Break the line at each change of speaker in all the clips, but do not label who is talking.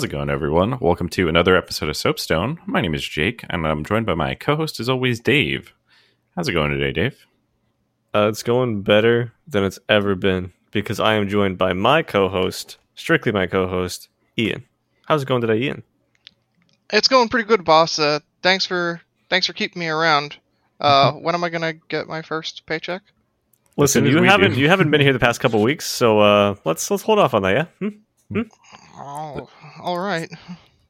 How's it going, everyone? Welcome to another episode of Soapstone. My name is Jake, and I'm joined by my co-host, as always, Dave. How's it going today, Dave?
Uh, it's going better than it's ever been because I am joined by my co-host, strictly my co-host, Ian. How's it going today, Ian?
It's going pretty good, boss. Uh, thanks for thanks for keeping me around. Uh, when am I gonna get my first paycheck?
Listen, you haven't
do.
you haven't been here the past couple weeks, so uh, let's let's hold off on that, yeah. Hmm?
Oh, all right.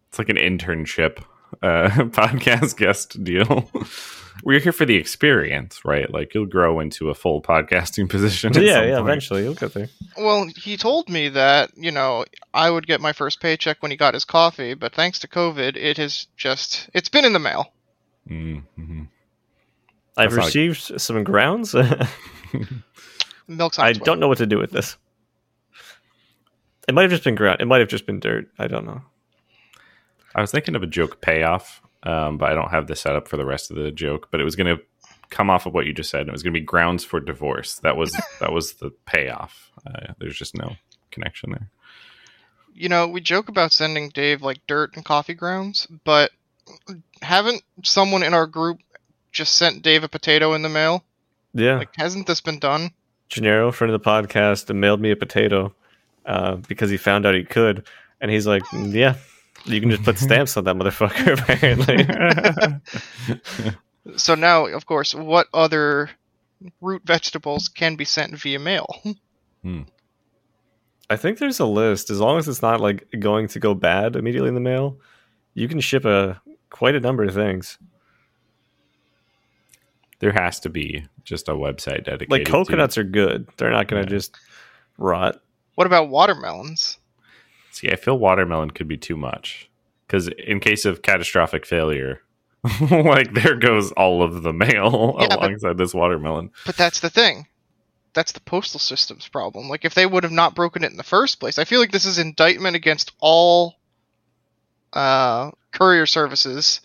It's like an internship uh, podcast guest deal. We're here for the experience, right? Like you'll grow into a full podcasting position.
yeah, yeah.
point.
Eventually, you'll get there.
Well, he told me that you know I would get my first paycheck when he got his coffee, but thanks to COVID, it has just it's been in the mail.
Mm-hmm.
I've
That's not-
received some grounds. I
Milk's on
don't know what to do with this. It might have just been ground. It might have just been dirt. I don't know.
I was thinking of a joke payoff, um, but I don't have the setup for the rest of the joke. But it was going to come off of what you just said. It was going to be grounds for divorce. That was that was the payoff. Uh, there's just no connection there.
You know, we joke about sending Dave like dirt and coffee grounds, but haven't someone in our group just sent Dave a potato in the mail?
Yeah,
Like, hasn't this been done?
Gennaro, friend of the podcast, mailed me a potato uh, because he found out he could, and he's like, "Mm, "Yeah, you can just put stamps on that motherfucker." Apparently,
So now, of course, what other root vegetables can be sent via mail?
I think there's a list. As long as it's not like going to go bad immediately in the mail, you can ship a quite a number of things.
there has to be just a website dedicated.
Like
to-
coconuts are good; they're not going to
Yeah.
just rot.
What about watermelons?
See, I feel watermelon could be too much because in case of catastrophic failure, like there goes all of the mail
Yeah, but-
alongside this watermelon.
But that's the thing. That's the postal system's problem. Like, if they would have not broken it in the first place, I feel like this is indictment against all uh, courier services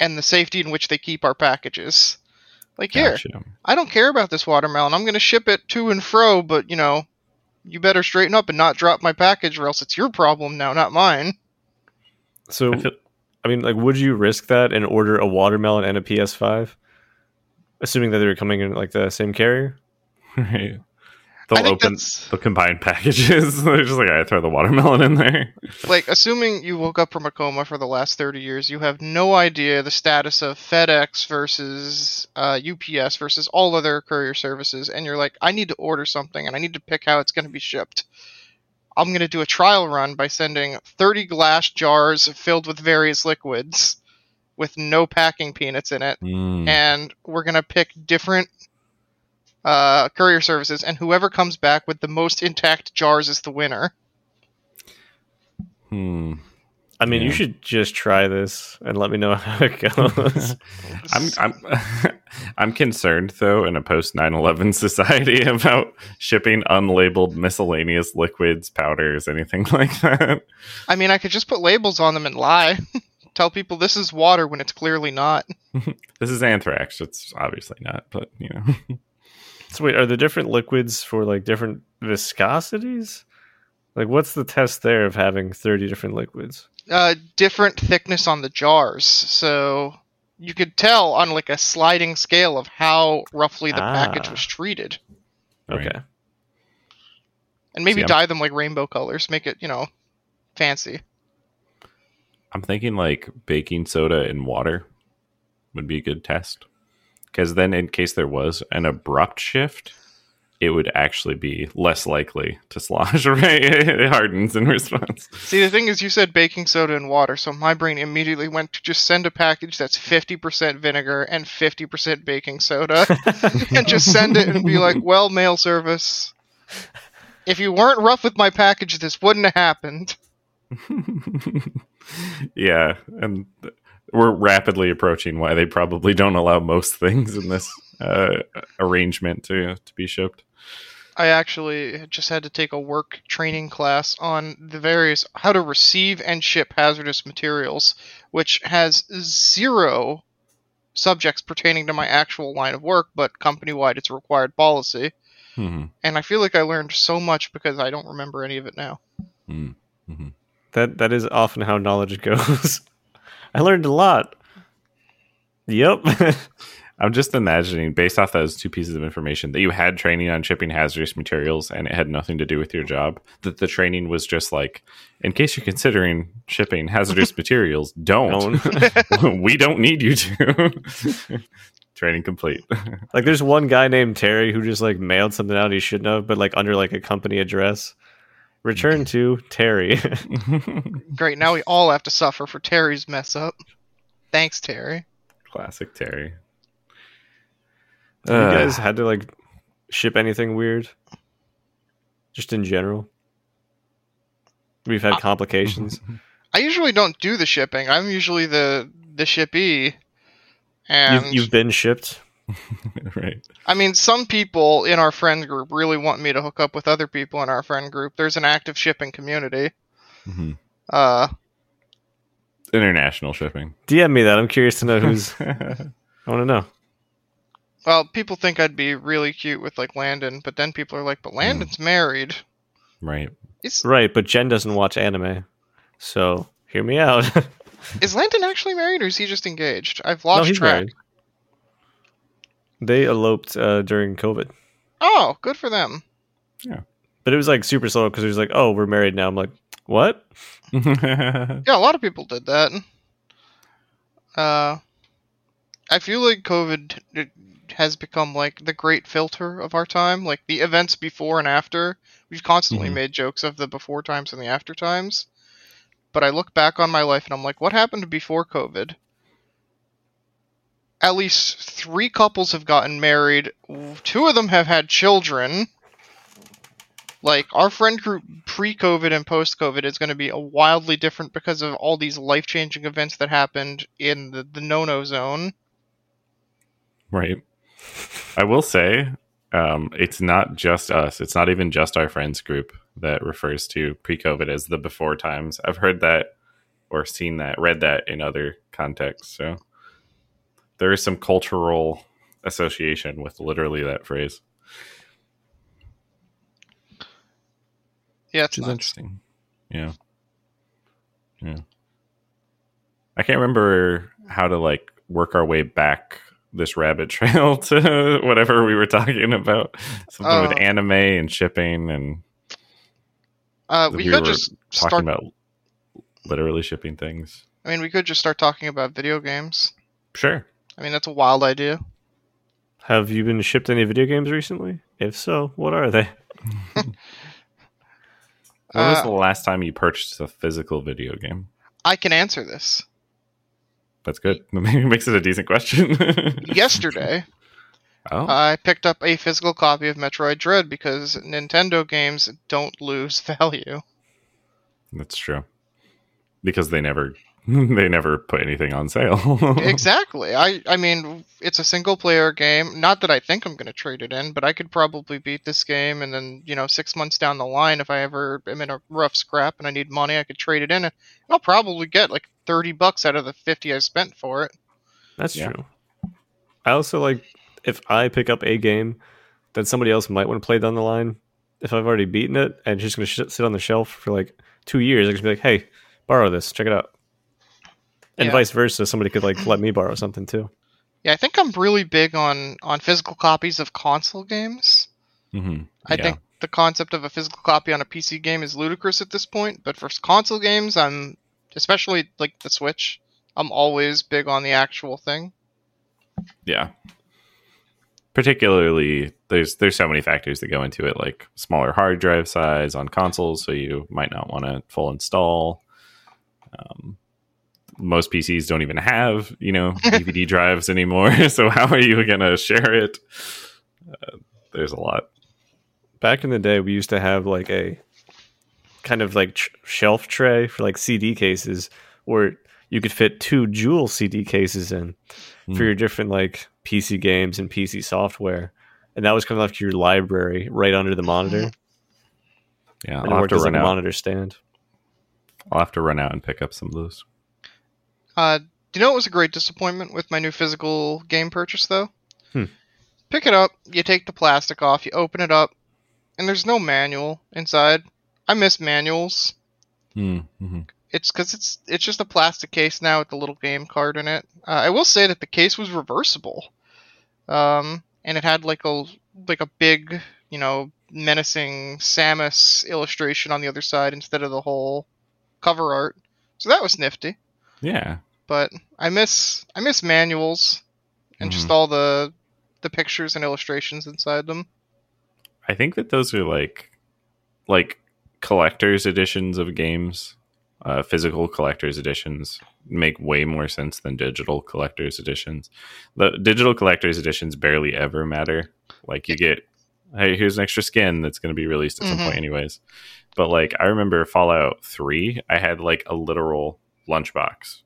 and the safety in which they keep our packages. Like, here, I don't care about this watermelon. I'm going to ship it to and fro, but, you know, you better straighten up and not drop my package, or else it's your problem now, not mine.
So,
I feel-
I mean, like, would you risk that and order a watermelon and a PS5, assuming that they were coming in like the same carrier?
Right. They'll open
that's
the combined packages. They're just like, I throw the watermelon in there.
like assuming you woke up from a coma for the last 30 years you have no idea the status of fedex versus uh, ups versus all other courier services and you're like i need to order something and i need to pick how it's going to be shipped i'm going to do a trial run by sending 30 glass jars filled with various liquids with no packing peanuts in it
Mm.
and we're going to pick different uh, courier services and whoever comes back with the most intact jars is the winner
Hmm.
I mean, you should just try this and let me know how it goes.
I'm I'm I'm concerned though in a post 9/11 society about shipping unlabeled miscellaneous liquids, powders, anything like that.
I mean, I could just put labels on them and lie. Tell people this is water when it's clearly not.
This is anthrax. It's obviously not, but you know.
So, wait, are there different liquids for like different viscosities? Like, what's the test there of having 30 different liquids?
Uh, different thickness on the jars, so you could tell on like a sliding scale of how roughly the package
Ah.
was treated,
Right.
Okay.
and maybe
See, I'm-
dye them like rainbow colors, make it you know fancy.
I'm thinking like baking soda and water would be a good test. Because then, in case there was an abrupt shift, it would actually be less likely to slosh, right? it hardens in response.
See, the thing is, you said baking soda and water, so my brain immediately went to just send a package that's 50% vinegar and 50% baking soda, and just send it and be like, well, mail service. If you weren't rough with my package, this wouldn't have happened.
yeah, and we're rapidly approaching why they probably don't allow most things in this uh, arrangement to to be shipped.
I actually just had to take a work training class on the various how to receive and ship hazardous materials, which has zero subjects pertaining to my actual line of work, but company wide it's a required policy.
hmm
And I feel like I learned so much because I don't remember any of it now.
hmm
That that is often how knowledge goes. I learned a lot. Yep.
I'm just imagining, based off those two pieces of information, that you had training on shipping hazardous materials and it had nothing to do with your job. That the training was just like, in case you're considering shipping hazardous materials, don't. we don't need you to. training complete.
like there's one guy named Terry who just like mailed something out he shouldn't have, but like under like a company address. Return to Terry.
Great, now we all have to suffer for Terry's mess up. Thanks, Terry.
Classic Terry.
you guys had to like ship anything weird? Just in general? We've had
Uh,
complications.
I usually don't do the shipping. I'm usually the the shippee. And
You've, you've been shipped.
right.
I mean, some people in our friend group really want me to hook up with other people in our friend group. There's an active shipping community.
hmm
Uh,
International shipping.
DM me that. I'm curious to know who's. I want to know.
well, people think I'd be really cute with like Landon, but then people are like, "But Landon's married."
right.
Is
Right, but Jen doesn't watch anime, so hear me out.
is Landon actually married, or is he just engaged? I've
no,
lost
he's
track.
married. They eloped uh, during COVID,
Oh, good for them. Yeah.
But it was like super slow because it was like, "Oh, we're married now." I'm like, "What?"
Yeah, a lot of people did that. Uh, I feel like COVID has become like the great filter of our time. Like the events before and after, we've constantly
Mhm.
made jokes of the before times and the after times. But I look back on my life and I'm like, what happened before COVID? At least three couples have gotten married. Two of them have had children. Like our friend group pre-COVID and post-COVID is going to be wildly different because of all these life-changing events that happened in the, the no-no zone.
Right. I will say, um, it's not just us. It's not even just our friends group that refers to pre-COVID as the before times. I've heard that or seen that, read that in other contexts. So there is some cultural association with literally that phrase,
Yeah, it's
which is interesting. Yeah. Yeah. I can't remember how to like work our way back this rabbit trail to whatever we were talking about. Something with
Uh,
anime and shipping and
Uh,
we
we could
were
just
talking
start.
about literally shipping things.
I mean, we could just start talking about video games.
Sure.
I mean, that's a wild idea.
Have you been shipped any video games recently? If so, what are they?
When was
Uh,
the last time you purchased a physical video game?
I can answer this.
That's good. Maybe makes it a decent question.
Yesterday,
oh,
I picked up a physical copy of Metroid Dread because Nintendo games don't lose value.
that's true. Because they never they never put anything on sale.
exactly. I I mean, it's a single player game. Not that I think I'm going to trade it in, but I could probably beat this game and then, you know, 6 months down the line if I ever am in a rough scrap and I need money, I could trade it in and I'll probably get like 30 bucks out of the 50 I spent for it.
That's
Yeah.
true. I also like if I pick up a game that somebody else might want to play down the line. If I've already beaten it and it's just going to sh- sit on the shelf for like two years, I can just be like, "Hey, borrow this. Check it out." And
Yeah.
vice versa, somebody could like let me borrow something too.
Yeah, I think I'm really big on on physical copies of console games.
hmm
I think the concept of a physical copy on a PC game is ludicrous at this point, but for console games, I'm especially like the Switch, I'm always big on the actual thing.
Yeah. Particularly, there's there's so many factors that go into it, like smaller hard drive size on consoles, so you might not want to full install. Um, most PCs don't even have you know DVD drives anymore, so how are you gonna share it? Uh, there's a lot.
Back in the day, we used to have like a kind of like ch- shelf tray for like CD cases, where you could fit two Jewel CD cases in
Hmm.
for your different like PC games and PC software, and that was kind of like your library right under the monitor,
Yeah, I'll have to
as like
run
a
out.
monitor stand.
I'll have to run out and pick up some of those.
Uh, do you know what was a great disappointment with my new physical game purchase though?
Hmm.
Pick it up, you take the plastic off, you open it up, and there's no manual inside. I miss manuals.
Mm-hmm.
It's because it's it's just a plastic case now with the little game card in it. Uh, I will say that the case was reversible, um, and it had like a like a big you know menacing Samus illustration on the other side instead of the whole cover art. So that was nifty.
Yeah,
But I miss I miss manuals and just
Mhm.
all the the pictures and illustrations inside them.
I think that those are like like collectors editions of games. Uh, physical collectors editions make way more sense than digital collectors editions. The digital collectors editions barely ever matter. Like you get, hey, here's an extra skin that's going to be released at some
Mhm.
point, anyways. But like I remember Fallout Three, I had like a literal lunchbox,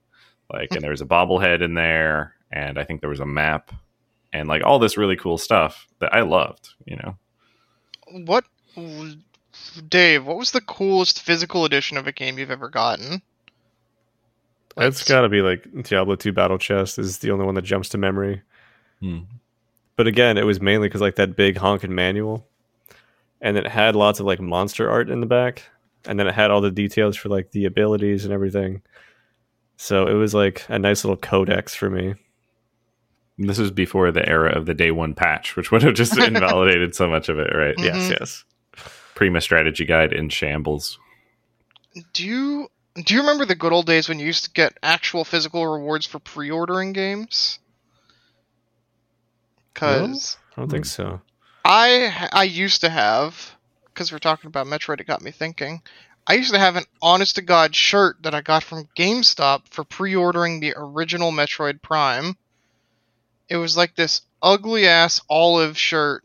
like, and there was a bobblehead in there, and I think there was a map, and like all this really cool stuff that I loved. You know.
What Dave, what was the coolest physical edition of a game you've ever gotten? Like,
It's got to be like Diablo 2 Battle Chest is the only one that jumps to memory.
Hmm.
But again, it was mainly because like that big honking manual, and it had lots of like monster art in the back, and then it had all the details for like the abilities and everything. So it was like a nice little codex for me.
This was before the era of the day one patch, which would have just invalidated so much of it, right?
Mhm.
Yes, yes.
Prima strategy guide in shambles.
Do you do you remember the good old days when you used to get actual physical rewards for pre-ordering games? Cuz
I don't think so.
I I used to have because we're talking about Metroid. It got me thinking. I used to have an honest to god shirt that I got from GameStop for pre-ordering the original Metroid Prime. It was like this ugly ass olive shirt,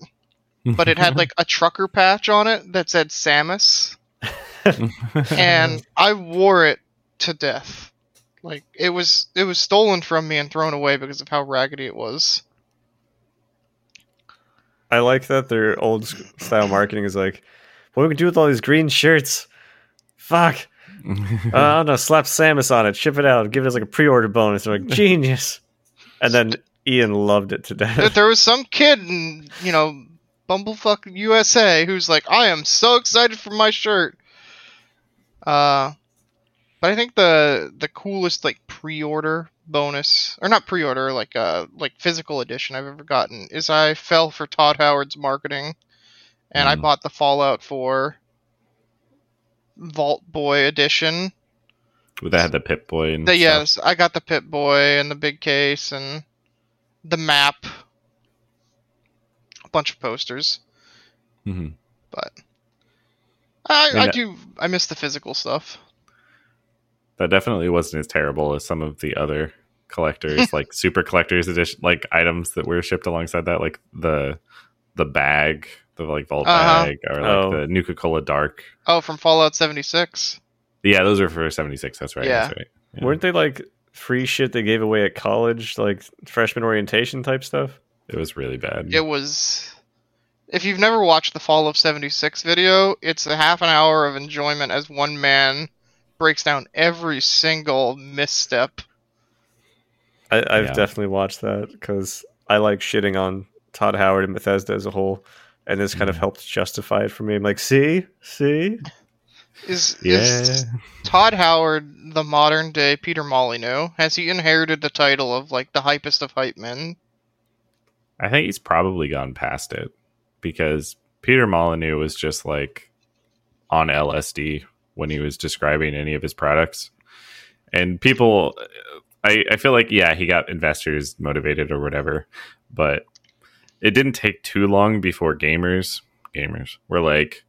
but it had like a trucker patch on it that said Samus, and I wore it to death. Like it was it was stolen from me and thrown away because of how raggedy it was.
I like that their old style marketing is like, what do we do with all these green shirts? Fuck. Uh, I don't know. Slap Samus on it, ship it out, give it as like a pre-order bonus. They're like genius, and then Ian loved it to death.
there was some kid in you know bumblefuck USA who's like, I am so excited for my shirt. Uh, but I think the the coolest like pre-order bonus or not pre-order like uh like physical edition I've ever gotten is I fell for Todd Howard's marketing, and I
Mm.
bought the Fallout 4 Vault Boy edition.
that had the Pip Boy and
The, yes, I got the Pip Boy and the big case and the map, a bunch of posters.
Mhm.
But I,
And
I do I miss the physical stuff.
That definitely wasn't as terrible as some of the other collectors, like super collectors edition, like items that were shipped alongside that, like the the bag, the like vault
Uh-huh.
bag, or like
Oh.
the Nuka Cola Dark.
Oh, from Fallout 76.
Yeah, those are for seventy six. That's right.
Yeah.
That's right. Yeah.
Weren't they like free shit they gave away at college, like freshman orientation type stuff?
It was really bad.
It was. If you've never watched the Fallout 76 video, it's a half an hour of enjoyment as one man breaks down every single misstep.
I, I've
Yeah.
definitely watched that because I like shitting on Todd Howard and Bethesda as a whole, and this kind of
Mhm.
helped justify it for me. I'm like, see, see,
Is,
yeah.
is Todd Howard the modern day Peter Molyneux? Has he inherited the title of like the hypest of hype men?
I think he's probably gone past it because Peter Molyneux was just like on LSD when he was describing any of his products. And people, I, I feel like, yeah, he got investors motivated or whatever, but it didn't take too long before gamers, gamers were like,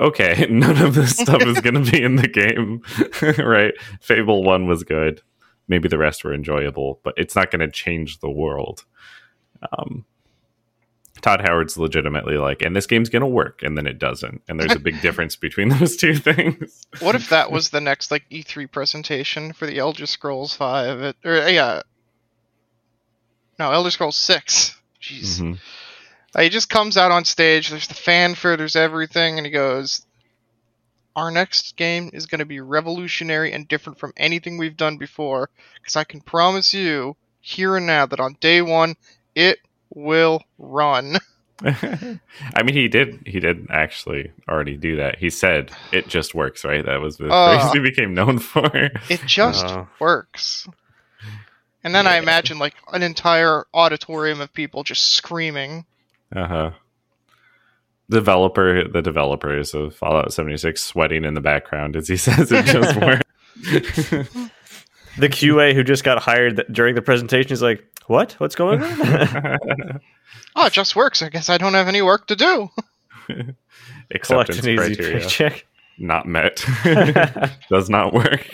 okay, none of this stuff is going to be in the game, right? Fable 1 was good. Maybe the rest were enjoyable, but it's not going to change the world. Um, Todd Howard's legitimately like, and this game's gonna work, and then it doesn't, and there's a big difference between those two things.
What if that was the next like E3 presentation for the Elder Scrolls Five? It, or yeah, no, Elder Scrolls Six. Jeez,
Mhm.
Uh, he just comes out on stage. There's the fanfare. There's everything, and he goes, "Our next game is going to be revolutionary and different from anything we've done before. Because I can promise you, here and now, that on day one, it will run."
I mean, he did. He did actually already do that. He said it just works, right? That was the
Uh.
phrase he became known for.
It just
Uh.
works. And then I imagine like an entire auditorium of people just screaming.
Uh huh. Developer, the developers of Fallout 76 sweating in the background as he says it just works.
The QA who just got hired th- during the presentation is like, "What? What's going on?"
Oh, it just works. I guess I don't have any work to do.
Collect
Acceptance
an easy
criteria
paycheck.
not met. Does not work.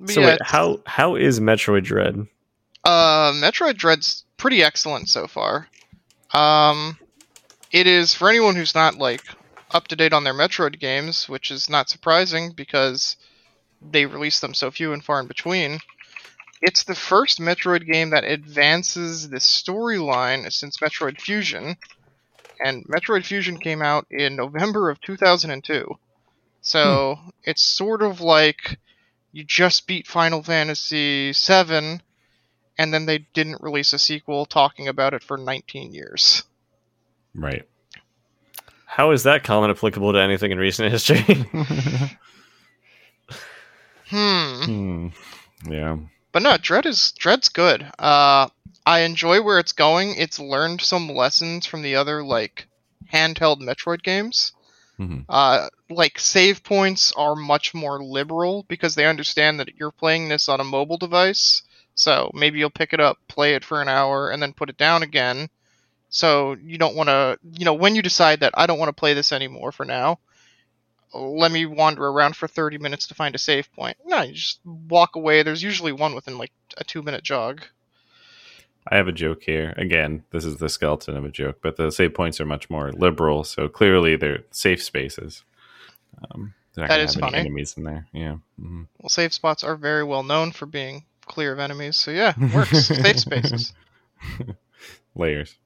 But
so
yeah,
wait, how how is Metroid Dread?
uh, Metroid Dread's pretty excellent so far. Um, it is for anyone who's not like up to date on their Metroid games, which is not surprising because they release them so few and far in between. It's the first Metroid game that advances the storyline since Metroid Fusion, and Metroid Fusion came out in November of 2002. So it's sort of like you just beat Final Fantasy VII, and then they didn't release a sequel talking about it for 19 years.
Right.
How is that comment applicable to anything in recent history?
Hmm.
Hmm. Yeah.
But no, Dread is Dread's good. Uh, I enjoy where it's going. It's learned some lessons from the other like handheld Metroid games.
Mhm.
Uh, like save points are much more liberal because they understand that you're playing this on a mobile device. So maybe you'll pick it up, play it for an hour, and then put it down again. So you don't want to, you know, when you decide that I don't want to play this anymore for now, let me wander around for 30 minutes to find a save point. No, you just walk away. There's usually one within like a two minute jog.
I have a joke here. Again, this is the skeleton of a joke, but the save points are much more liberal, so clearly they're safe spaces. Um, they're
That
any
funny.
enemies in there. Yeah. Mhm.
Well, save spots are very well known for being clear of enemies. So yeah, it works. Safe spaces.
Layers.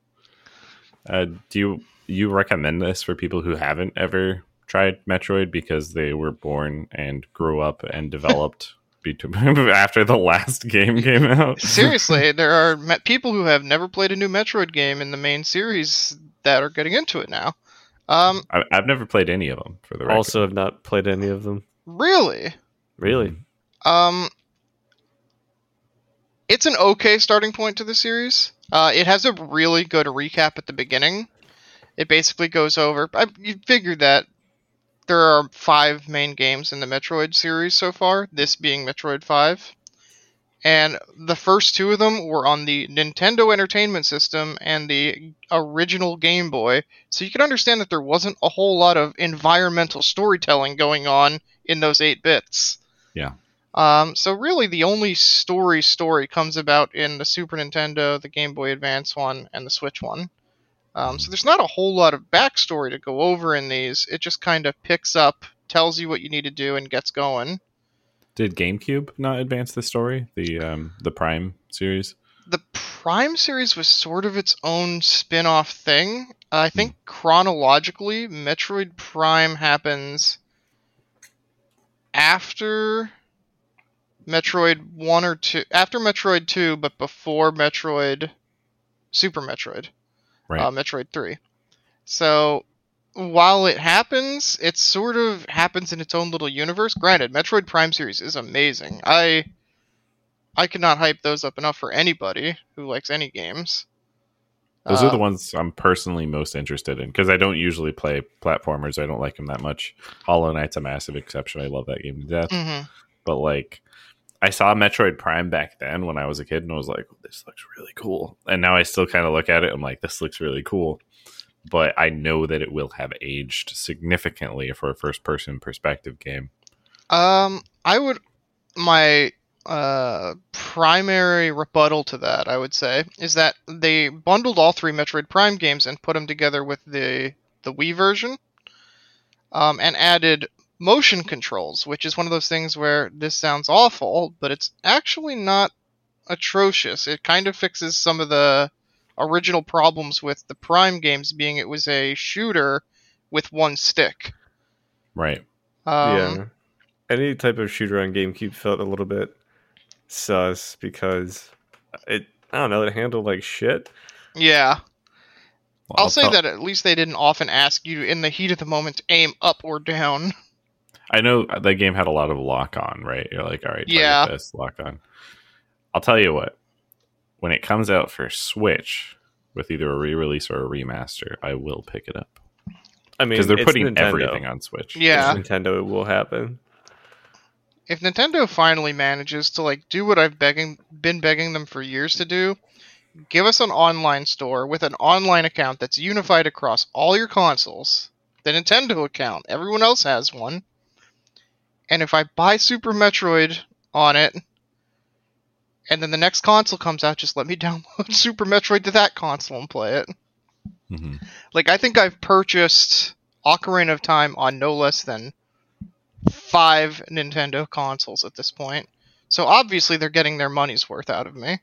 Uh, do you you recommend this for people who haven't ever tried Metroid because they were born and grew up and developed between after the last game came out?
Seriously, there are me- people who have never played a new Metroid game in the main series that are getting into it now. Um,
I, I've never played any of them for the record.
also, have not played any of them.
really,
Really?
um, it's an okay starting point to the series. Uh, it has a really good recap at the beginning. It basically goes over. I, you figured that there are five main games in the Metroid series so far. This being Metroid Five, and the first two of them were on the Nintendo Entertainment System and the original Game Boy. So you can understand that there wasn't a whole lot of environmental storytelling going on in those eight bits.
Yeah.
Um, so really, the only story story comes about in the Super Nintendo, the Game Boy Advance one, and the Switch one. Um, so there's not a whole lot of backstory to go over in these. It just kind of picks up, tells you what you need to do, and gets going.
Did GameCube not advance the story? The um, the Prime series.
The Prime series was sort of its own spin off thing. I think chronologically, Metroid Prime happens after Metroid 1 or 2. After Metroid 2, but before Metroid. Super Metroid.
Right.
uh, Metroid 3. So while it happens, it sort of happens in its own little universe. Granted, Metroid Prime series is amazing. I I cannot hype those up enough for anybody who likes any games.
Those are the ones I'm personally most interested in because I don't usually play platformers. I don't like them that much. Hollow Knight's a massive exception. I love that game to death.
mhm.
But like, I saw Metroid Prime back then when I was a kid, and I was like, "This looks really cool." And now I still kind of look at it. And I'm like, "This looks really cool," but I know that it will have aged significantly for a first-person perspective game.
Um, I would my uh, primary rebuttal to that, I would say, is that they bundled all three Metroid Prime games and put them together with the the Wii version, um, and added motion controls, which is one of those things where this sounds awful, but it's actually not atrocious. It kind of fixes some of the original problems with the Prime games, being it was a shooter with one stick.
Right.
Um,
yeah. Any type of shooter on GameCube felt a little bit sus because it I don't know, it handled like shit.
Yeah.
Well,
I'll say
tell-
that at least they didn't often ask you in the heat of the moment to aim up or down.
I know that game had a lot of lock on, right? You're like, all right,
Yeah.
this, lock on. I'll tell you what, when it comes out for Switch with either a re release or a remaster, I will pick it up.
I mean,
Because they're putting
Nintendo.
everything on Switch.
Yeah.
It's Nintendo, it will happen.
If Nintendo finally manages to like do what I've begging been begging them for years to do, give us an online store with an online account that's unified across all your consoles. The Nintendo account, everyone else has one. And if I buy Super Metroid on it, and then the next console comes out, just let me download Super Metroid to that console and play it.
Mhm.
Like I think I've purchased Ocarina of Time on no less than five Nintendo consoles at this point. So obviously they're getting their money's worth out of me.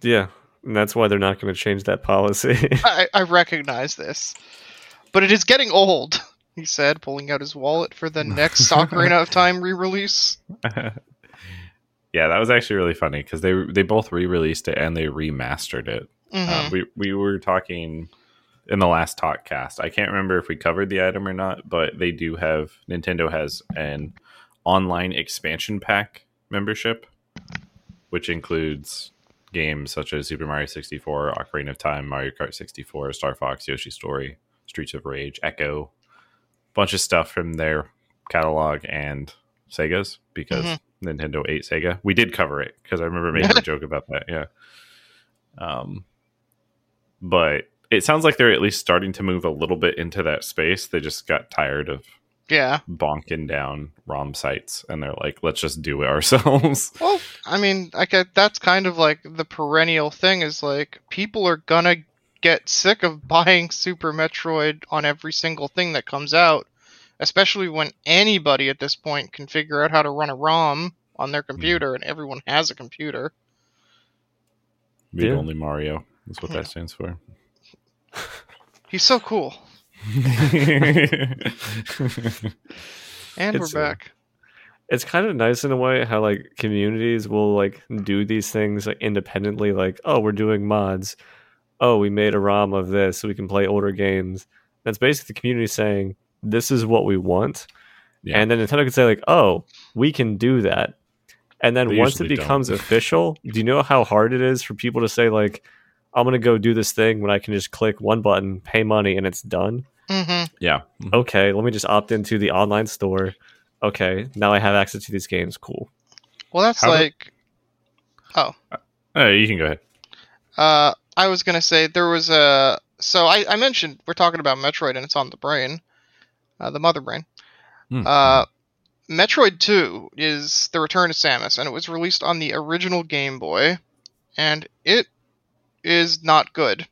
Yeah. And that's why they're not going to change that policy.
I, I recognize this. But it is getting old, he said, pulling out his wallet for the next Ocarina of Time re-release.
yeah, that was actually really funny because they they both re released it and they remastered it.
Mhm.
Uh, we we were talking in the last talk cast. I can't remember if we covered the item or not, but they do have Nintendo has an online expansion pack membership, which includes games such as Super Mario 64, Ocarina of Time, Mario Kart 64, Star Fox, Yoshi Story, Streets of Rage, Ecco, bunch of stuff from their catalog and Sega's because
Mhm.
Nintendo ate Sega. We did cover it because I remember making a joke about that. Yeah. Um, but it sounds like they're at least starting to move a little bit into that space. They just got tired of
Yeah.
bonking down ROM sites, and they're like, "Let's just do it ourselves."
Well, I mean, I get that's kind of like the perennial thing is like people are gonna get sick of buying Super Metroid on every single thing that comes out, especially when anybody at this point can figure out how to run a ROM on their computer and everyone has a computer.
Read
Yeah.
only Mario. That's what that stands for.
He's so cool. And
It's,
we're
uh,
back.
it's kind of nice in a way how like communities will like do these things like independently like oh we're doing mods oh we made a rom of this so we can play older games that's basically the community saying this is what we want
Yeah.
and then nintendo could say like oh we can do that and then
They
once it
usually don't.
becomes official do you know how hard it is for people to say like i'm gonna go do this thing when i can just click one button pay money and it's done
hmm
yeah.
okay let me just opt into the online store okay now i have access to these games cool
Well, that's
How do-
like.
Oh, you can go ahead.
Uh, I was gonna say there was a. So I, I mentioned we're talking about Metroid and it's on the brain, uh, the mother brain.
Hmm.
Uh, Metroid 2 is The Return of Samus, and it was released on the original Game Boy, and it is not good.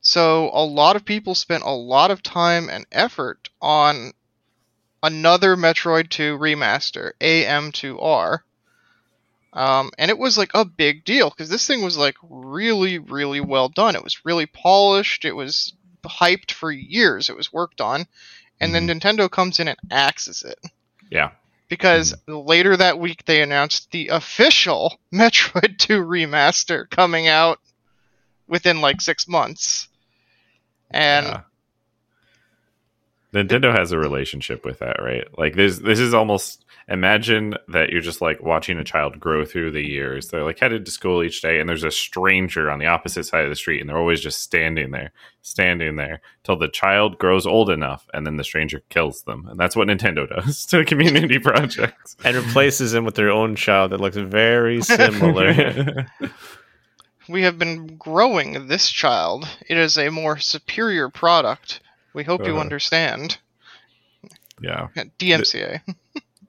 So a lot of people spent a lot of time and effort on another Metroid 2 remaster, AM2R. Um, and it was like a big deal because this thing was like really, really well done. It was really polished. It was hyped for years. It was worked on, and then Nintendo comes in and axes it
yeah.
because later that week they announced the official Metroid 2 remaster coming out within like six months. And
Yeah. Nintendo has a relationship with that, right? Like this this is almost imagine that you're just like watching a child grow through the years. They're like headed to school each day and there's a stranger on the opposite side of the street and they're always just standing there, standing there till the child grows old enough and then the stranger kills them. And that's what Nintendo does to community projects.
and replaces them with their own child that looks very similar.
we have been growing this child. It is a more superior product. We hope you
Uh-huh.
understand.
yeah.
DMCA.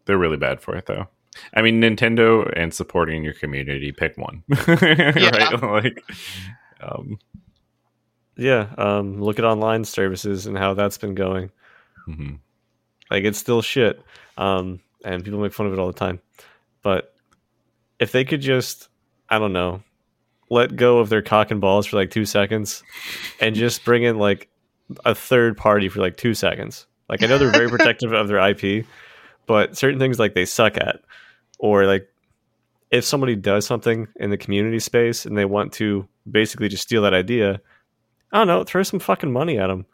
They're really bad for it though. I mean, Nintendo and supporting your community, pick one, right? Like, um,
Yeah, um, look at online services and how that's been going.
mhm.
Like it's still shit, um, and people make fun of it all the time. But if they could just, I don't know, let go of their cock and balls for like two seconds, and just bring in like a third party for like two seconds. Like I know they're very protective of their IP, but certain things like they suck at, or like if somebody does something in the community space and they want to basically just steal that idea, I don't know, throw some fucking money at them.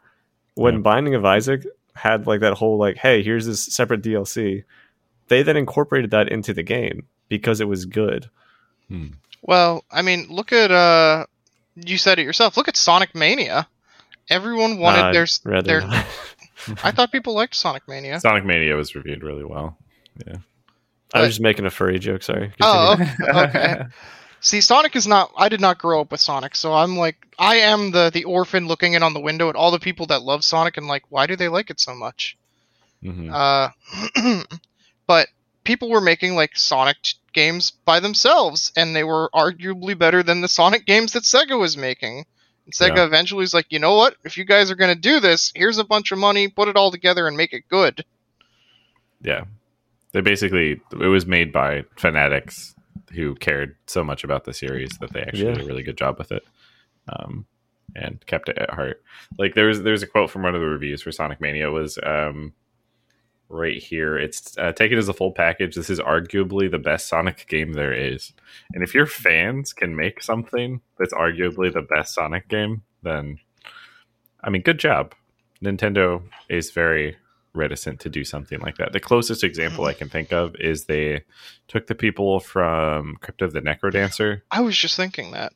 When
Yeah.
Binding of Isaac had like that whole like, hey, here's this separate DLC, they then incorporated that into the game because it was good.
Hmm.
Well, I mean, look at uh, you said it yourself. Look at Sonic Mania. Everyone wanted
Uh,
their
rather
their.
not.
I thought people liked Sonic Mania.
Sonic Mania was reviewed really well. Yeah.
I was just making a furry joke. Sorry.
Oh,
Continue.
okay. okay. See, Sonic is not. I did not grow up with Sonic, so I'm like, I am the the orphan looking in on the window at all the people that love Sonic and like, why do they like it so much?
Mhm.
Uh, but people were making like Sonic games by themselves, and they were arguably better than the Sonic games that Sega was making. And Sega
Yeah.
eventually was like, you know what? If you guys are gonna do this, here's a bunch of money, put it all together and make it good.
Yeah, they basically it was made by fanatics who cared so much about the series that they actually
Yeah.
did a really good job with it, um, and kept it at heart. Like there was there's a quote from one of the reviews for Sonic Mania was um, right here. It's uh, taken as a full package. This is arguably the best Sonic game there is, and if your fans can make something that's arguably the best Sonic game, then I mean, good job. Nintendo is very reticent to do something like that. The closest example I can think of is they took the people from Crypt of the Necrodancer
I was just thinking that.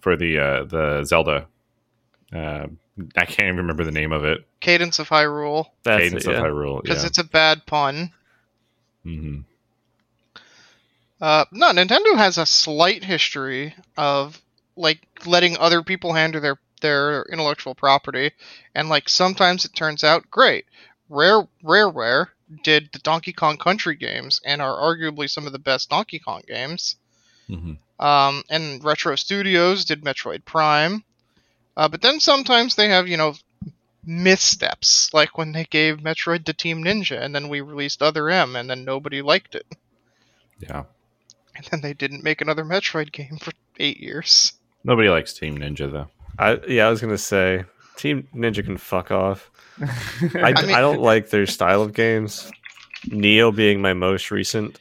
for the uh, the Zelda. Uh, I can't even remember the name of it.
Cadence of Hyrule,
That's
Cadence
it, yeah.
of Hyrule.
because
Yeah.
it's a bad pun.
hmm
Uh, no, Nintendo has a slight history of like letting other people handle their their intellectual property, and like sometimes it turns out great. Rare Rareware did the Donkey Kong Country games and are arguably some of the best Donkey Kong games.
hmm
Um, and Retro Studios did Metroid Prime. Uh, but then sometimes they have, you know, missteps, like when they gave Metroid to Team Ninja, and then we released Other M, and then nobody liked it.
Yeah.
And then they didn't make another Metroid game for eight years.
Nobody likes Team Ninja though.
I, yeah, I was gonna say Team Ninja can fuck off. I,
I
I, don't like their style of games. Nioh being my most recent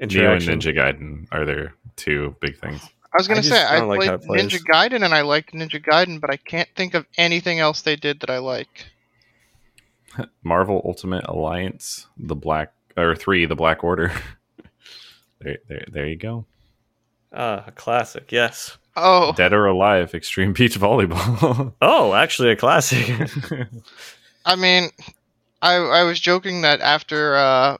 Nioh and. Ninja Gaiden are their two big things.
I was gonna
I
say I
like
played
how it plays.
Ninja Gaiden and I liked Ninja Gaiden, but I can't think of anything else they did that I like.
Marvel Ultimate Alliance, the Black or three, the Black Order. there, there, there you go.
Ah, a classic. Yes.
Oh,
Dead or Alive, Extreme Beach Volleyball.
Oh, actually, a classic.
I mean, I I was joking that after uh,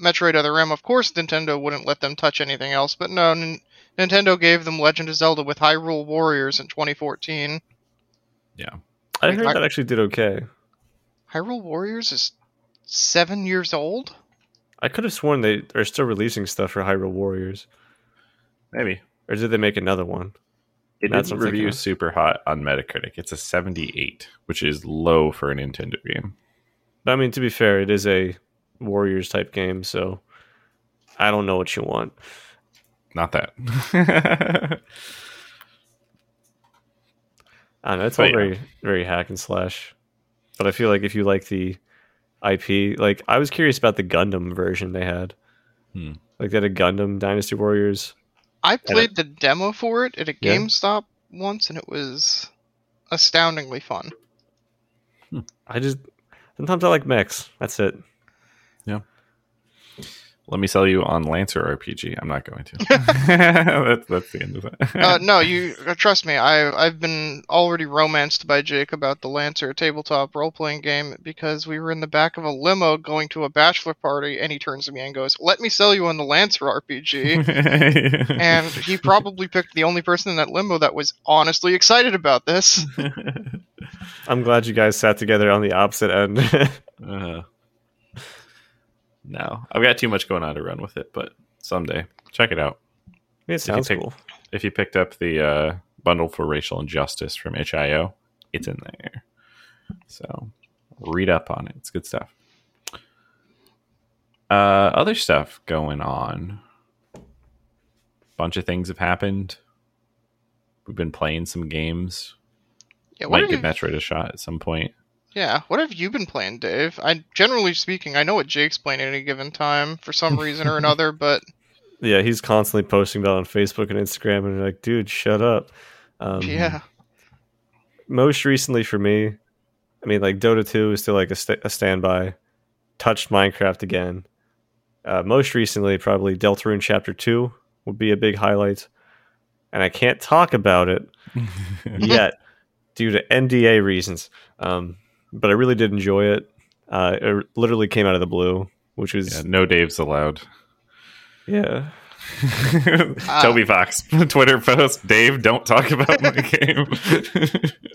Metroid Other M, of course Nintendo wouldn't let them touch anything else, but no, N- Nintendo gave them Legend of Zelda with Hyrule Warriors in 2014. Yeah.
I heard
I-
that actually did okay.
Hyrule Warriors is seven years old.
I could have sworn they are still releasing stuff for Hyrule Warriors,
Maybe.
or did they make another one?
It
That's
didn't
what I'm thinking
review
of.
super hot on Metacritic. It's a 78, which is low for a Nintendo game.
But I mean, to be fair, it is a Warriors type game, so I don't know what you want.
Not that.
I don't know. It's
But
all
yeah.
very, very hack and slash. But I feel like if you like the IP, like I was curious about the Gundam version they had.
Hmm.
Like they had a Gundam Dynasty Warriors.
I played the demo for it at a
Yeah.
GameStop once, and it was astoundingly fun.
I just sometimes I like mechs. That's it.
Let me sell you on Lancer RPG. I'm not going to. that's, that's the end of that.
uh, no, you uh, trust me. I I've been already romanced by Jake about the Lancer tabletop role playing game because we were in the back of a limo going to a bachelor party, and he turns to me and goes, "Let me sell you on the Lancer RPG." and he probably picked the only person in that limo that was honestly excited about this.
I'm glad you guys sat together on the opposite end.
Uh, No, I've got too much going on to run with it, but someday check it out.
it sounds
take-
cool.
If you picked up the uh, bundle for racial injustice from itch.io, it's in there. So read up on it. It's good stuff. Uh, other stuff going on. Bunch of things have happened. We've been playing some games.
Yeah, what
Might
have
give
you,
Metroid a shot at some point.
Yeah, what have you been playing, Dave? I generally speaking, I know what Jake's playing at any given time for some reason or another, but
Yeah, he's constantly posting about on Facebook and Instagram, and you're like, dude, shut up. Um,
yeah.
Most recently for me, I mean, like Dota 2 is still like a, sta a standby. Touched Minecraft again. Uh, most recently, probably Deltarune Chapter 2 would be a big highlight. And I can't talk about it yet due to NDA reasons. Um, but I really did enjoy it. Uh, it literally came out of the blue, which was
Yeah, no Dave's allowed.
yeah.
Toby Fox Twitter post. Dave, don't talk about my game.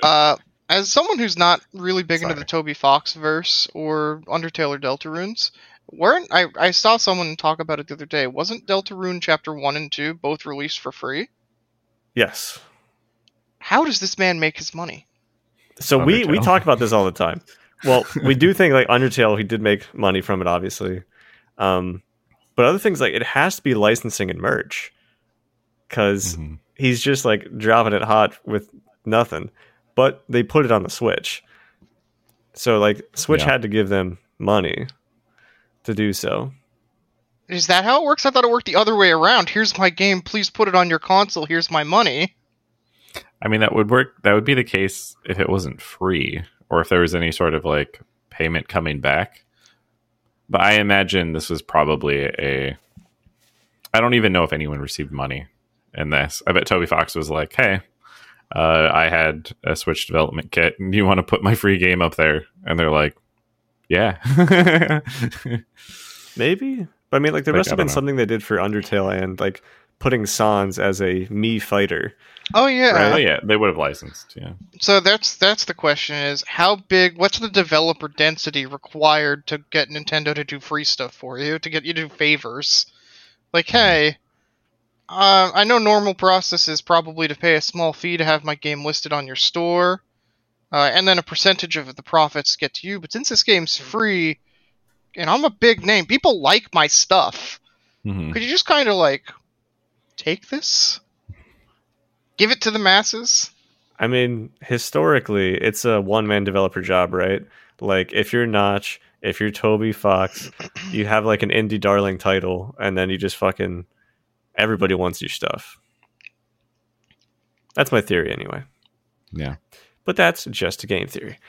Uh, as someone who's not really big into the Toby Fox verse or Undertale or Deltarunes, weren't I? I saw someone talk about it the other day. Wasn't Deltarune Chapter One and Two both released for free?
Yes.
How does this man make his money?
So we we talk about this all the time. Well, we do think like Undertale, he did make money from it, obviously. Um, but other things like it has to be licensing and merch because
Mhm.
he's just like dropping it hot with nothing. But they put it on the Switch, so like Switch
Yeah.
had to give them money to do so.
Is that how it works? I thought it worked the other way around. Here's my game. Please put it on your console. Here's my money.
I mean, that would work. That would be the case if it wasn't free or if there was any sort of like payment coming back. But I imagine this was probably a. I don't even know if anyone received money in this. I bet Toby Fox was like, hey, uh, I had a Switch development kit. and you want to put my free game up there? And they're like, yeah.
Maybe, but I mean, like there
Like,
must have been
know.
something they did for Undertale and like putting Sans as a Mii fighter.
Oh yeah.
Right.
oh, yeah. They would have licensed. Yeah.
So that's that's the question: is how big? What's the developer density required to get Nintendo to do free stuff for you? To get you to do favors? Like, hey, uh, I know normal process is probably to pay a small fee to have my game listed on your store, uh, and then a percentage of the profits get to you. But since this game's free, and I'm a big name, people like my stuff.
Mhm.
Could you just kind of like take this, give it to the masses?
I mean, historically, it's a one man developer job, right? Like, if you're Notch, if you're Toby Fox, you have like an indie darling title, and then you just fucking everybody wants your stuff. That's my theory, anyway.
Yeah.
But that's just a game theory.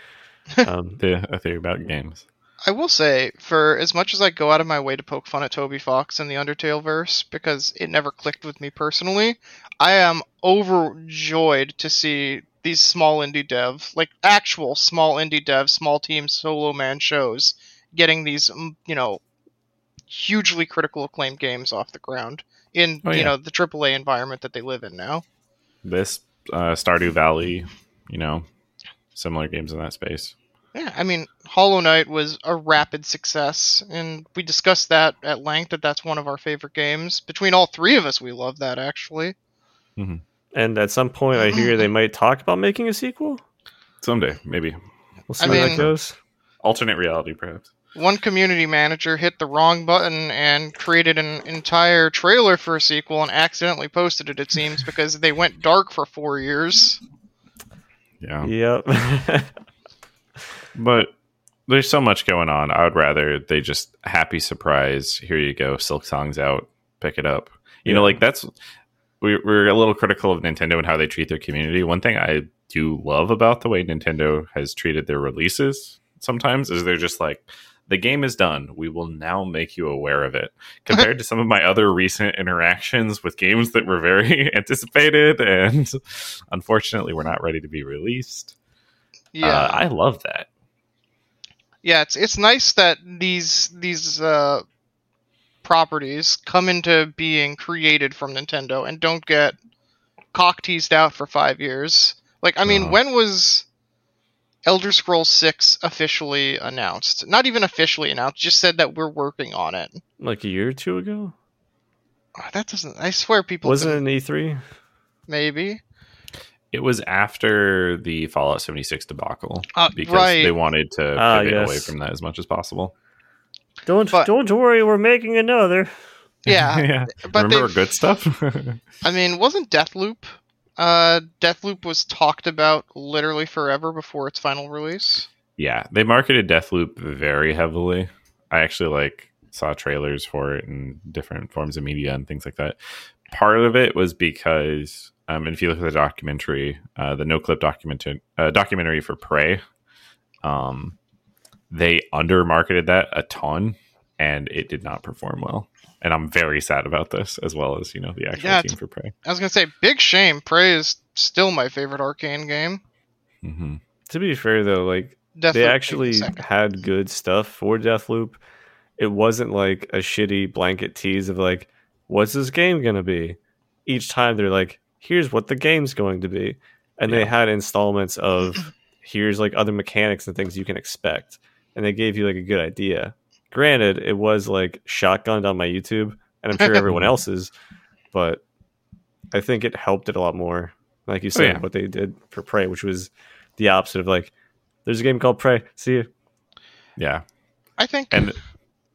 Um,
The, a theory about games.
I will say, for as much as I go out of my way to poke fun at Toby Fox and the Undertale verse, because it never clicked with me personally, I am overjoyed to see these small indie dev, like actual small indie dev, small team solo man shows, getting these, you know, hugely critical acclaimed games off the ground in,
Oh,
you know, the AAA environment that they live in now.
This uh, Stardew Valley, you know, similar games in that space.
Yeah, I mean, Hollow Knight was a rapid success, and we discussed that at length. That that's one of our favorite games. Between all three of us, we love that actually. Mm-hmm.
and at some point, I hear they might talk about making a sequel.
Someday, maybe.
We'll see
I
how
mean-
that goes.
Alternate reality, perhaps.
One community manager hit the wrong button and created an entire trailer for a sequel and accidentally posted it. It seems because they went dark for four years.
Yeah.
Yep.
But there's so much going on. I would rather they just happy surprise. Here you go. Silksong's out. Pick it up. You know, like that's we, we're a little critical of Nintendo and how they treat their community. One thing I do love about the way Nintendo has treated their releases sometimes is they're just like the game is done. We will now make you aware of it. Compared to some of my other recent interactions with games that were very anticipated and unfortunately were not ready to be released.
Yeah,
Uh, I love that.
Yeah. It's it's nice that these these uh, properties come into being created from Nintendo and don't get cock teased out for five years. Like, I mean,
Uh-huh.
when was Elder Scrolls 6 officially announced. Not even officially announced, just said that we're working on it.
Like a year or two ago?
Oh, That doesn't. I swear, people.
Wasn't it an E3?
Maybe.
It was after the Fallout 76 debacle
Uh,
because
right.
they wanted to
Ah,
pivot
yes.
away from that as much as possible.
Don't
But-
don't worry, we're making another.
Yeah,
yeah.
but
Remember good stuff?
I mean, wasn't Deathloop? Uh, Deathloop was talked about literally forever before its final release.
yeah, they marketed Deathloop very heavily. I actually like saw trailers for it in different forms of media and things like that. Part of it was because, um, and if you look at the documentary, uh, the Noclip documentary, uh, documentary for Prey, um, they under marketed that a ton, and it did not perform well. And I'm very sad about this, as well as you know the actual
Yeah,
team for Prey.
I was gonna say, big shame. Prey is still my favorite Arkane game.
hmm
To be fair though, like
Deathloop
they actually had good stuff for Deathloop. It wasn't like a shitty blanket tease of like, what's this game gonna be? Each time they're like, here's what the game's going to be. And they had installments of here's like other mechanics and things you can expect. And they gave you like a good idea. Granted, it was like shotgunned on my YouTube, and I'm sure everyone else's, but I think it helped it a lot more. Like you oh, said,
yeah.
what they did for Prey, which was the opposite of like, there's a game called Prey. See you.
Yeah,
I think.
and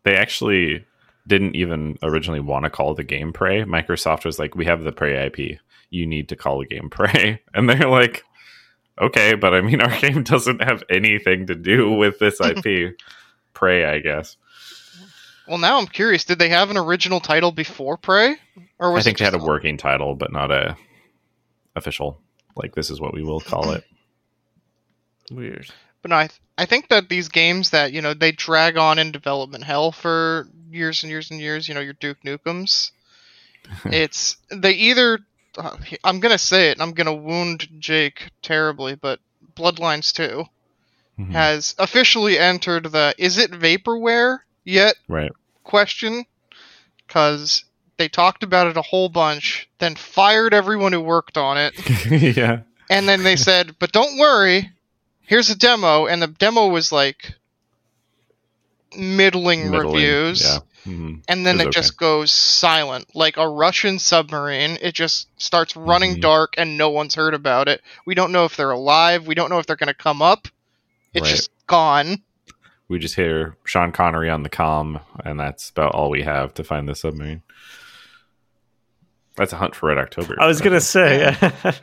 they actually didn't even originally want to call the game Prey. Microsoft was like, "We have the Prey IP. You need to call the game Prey," and they're like, "Okay, but I mean, our game doesn't have anything to do with this IP." Prey, I guess.
well, now I'm curious. Did they have an original title before Prey, or
I think
it
they had a working title, but not a official. Like this is what we will call it.
Weird.
But no, I, th- I think that these games that you know they drag on in development hell for years and years and years. You know, your Duke Nukems. it's they either. Uh, I'm gonna say it. and I'm gonna wound Jake terribly, but Bloodlines 2
Mhm.
has officially entered the is it vaporware yet
Right.
question because they talked about it a whole bunch, then fired everyone who worked on it,
yeah.
and then they said, "But don't worry, here's a demo," and the demo was like middling,
Middling,
reviews,
Yeah. Mhm.
and then
It
it
was
just goes silent, like a Russian submarine. It just starts running
Mhm.
dark, and no one's heard about it. We don't know if they're alive. We don't know if they're going to come up. It's
Right.
just gone.
We just hear Sean Connery on the comm, and that's about all we have to find the submarine. That's a hunt for Red October.
I was gonna say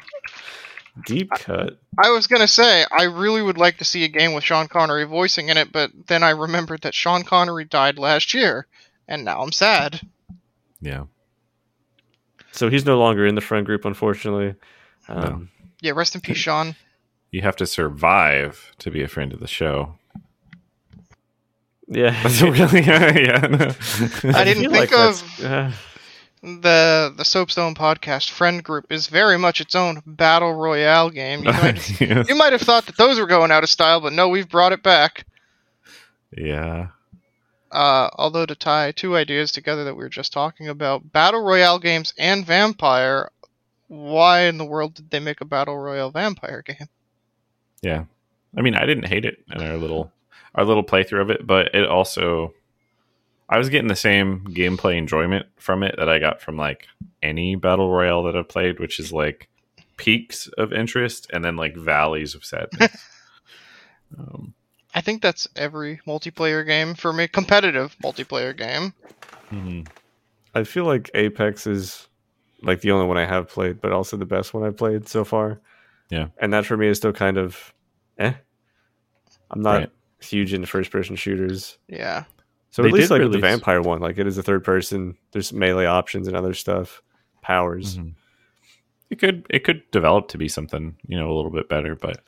deep cut.
I was gonna say I really would like to see a game with Sean Connery voicing in it, but then I remembered that Sean Connery died last year, and now I'm sad.
Yeah.
So he's no longer in the friend group, unfortunately. Um,
Yeah, rest in peace, Sean.
You have to survive to be a friend of the show.
Yeah,
That's really, yeah. no.
I didn't
feel
think
that's-
of-
uh,
The the Soapstone podcast friend group is very much its own battle royale game. You might,
Yes.
you might have thought that those were going out of style, but no, we've brought it back.
yeah.
Uh, although to tie two ideas together that we were just talking about, battle royale games and vampire. Why in the world did they make a battle royale vampire game?
Yeah. I mean, I didn't hate it in our little our little playthrough of it, but it also I was getting the same gameplay enjoyment from it that I got from like any battle royale that I've played, which is like peaks of interest and then like valleys of sadness. um,
I think that's every multiplayer game for me. Competitive multiplayer game.
mhm.
I feel like Apex is like the only one I have played, but also the best one I've played so far.
Yeah.
and that for me is still kind of, eh. I'm not
Right.
huge into first person shooters,
Yeah.
so
They
at least
did
like the vampire one, like it is a third person. There's melee options and other stuff, powers.
Mhm. It could it could develop to be something you know a little bit better, but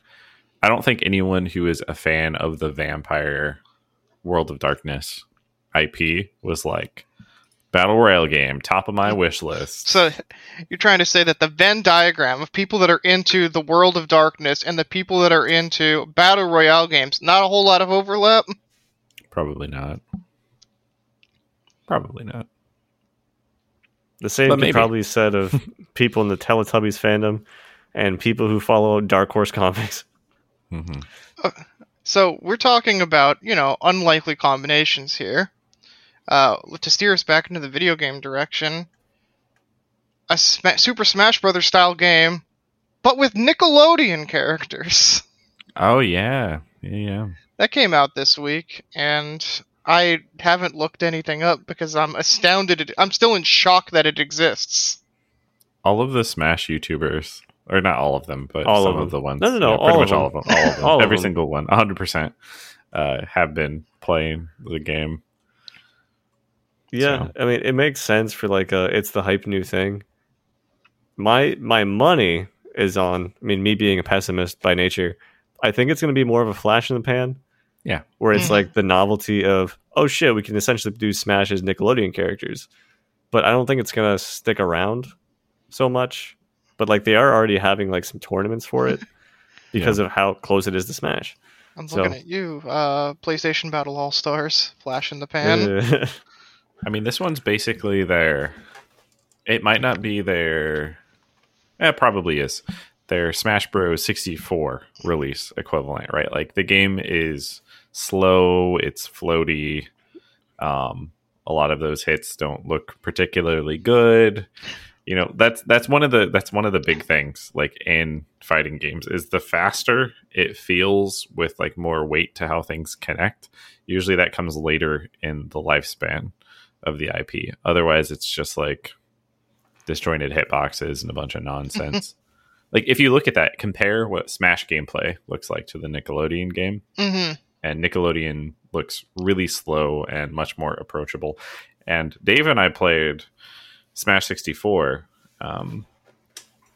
I don't think anyone who is a fan of the vampire World of Darkness IP was like battle royale game top of my mm. wish list.
So you're trying to say that the Venn diagram of people that are into the world of darkness and the people that are into battle royale games, not a whole lot of overlap.
Probably not. Probably not.
The same
But
could
maybe.
probably be said of people in the Teletubbies fandom and people who follow Dark Horse comics.
Hmm
So we're talking about, you know, unlikely combinations here. Uh, to steer us back into the video game direction, a Sma- Super Smash Brothers style game, but with Nickelodeon characters.
Oh yeah, yeah, yeah.
That came out this week, and I haven't looked anything up because I'm astounded. I'm still in shock that it exists.
All of the Smash YouTubers, or not all of them, but
All
some
of
of, the ones.
No, no, no,
yeah, pretty much
of
all of them. All of them.
All of
Every
them.
single one, hundred percent, uh, have been playing the game.
Yeah,
So-
I mean, it makes sense for like a it's the hype new thing. My my money is on. I mean, me being a pessimist by nature, I think it's going to be more of a flash in the pan.
Yeah.
where it's
Mhm.
like the novelty of oh shit, we can essentially do Smash as Nickelodeon characters, but I don't think it's going to stick around so much. But like they are already having like some tournaments for it because of how close it is to Smash.
I'm
So-
looking at you, uh, PlayStation Battle All Stars, flash in the pan.
I mean, this one's basically their. It might not be their. It probably is their Smash Bros. 64 release equivalent, right? Like the game is slow, it's floaty. Um, a lot of those hits don't look particularly good. You know, that's that's one of the that's one of the big things like in fighting games is the faster it feels with like more weight to how things connect. Usually that comes later in the lifespan of the IP. Otherwise, it's just like disjointed hitboxes and a bunch of nonsense. like if you look at that, compare what Smash gameplay looks like to the Nickelodeon game,
hmm
and Nickelodeon looks really slow and much more approachable. And Dave and I played Smash 64 um,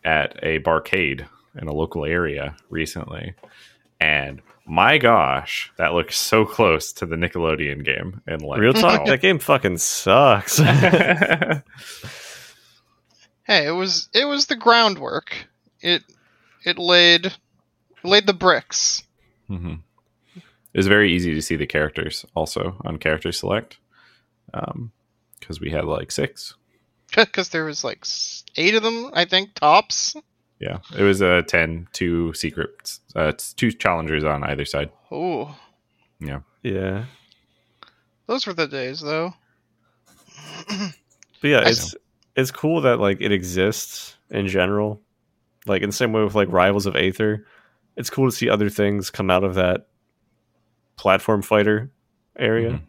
at a barcade in a local area recently, and my gosh, that looks so close to the Nickelodeon game. And like
Real talk,
how-
that game fucking sucks.
Hey, it was it was the groundwork. It it laid laid the bricks.
hmm It was very easy to see the characters also on character select because we had like six.
Because there was like eight of them, I think, tops.
Yeah, it was a 10, two secrets, uh, it's two challengers on either side.
Oh,
yeah, yeah.
those were the days, though.
but yeah,
I
it's it's cool that like it exists in general. Like in the same way with like Rivals of Aether, it's cool to see other things come out of that platform fighter area.
Mhm.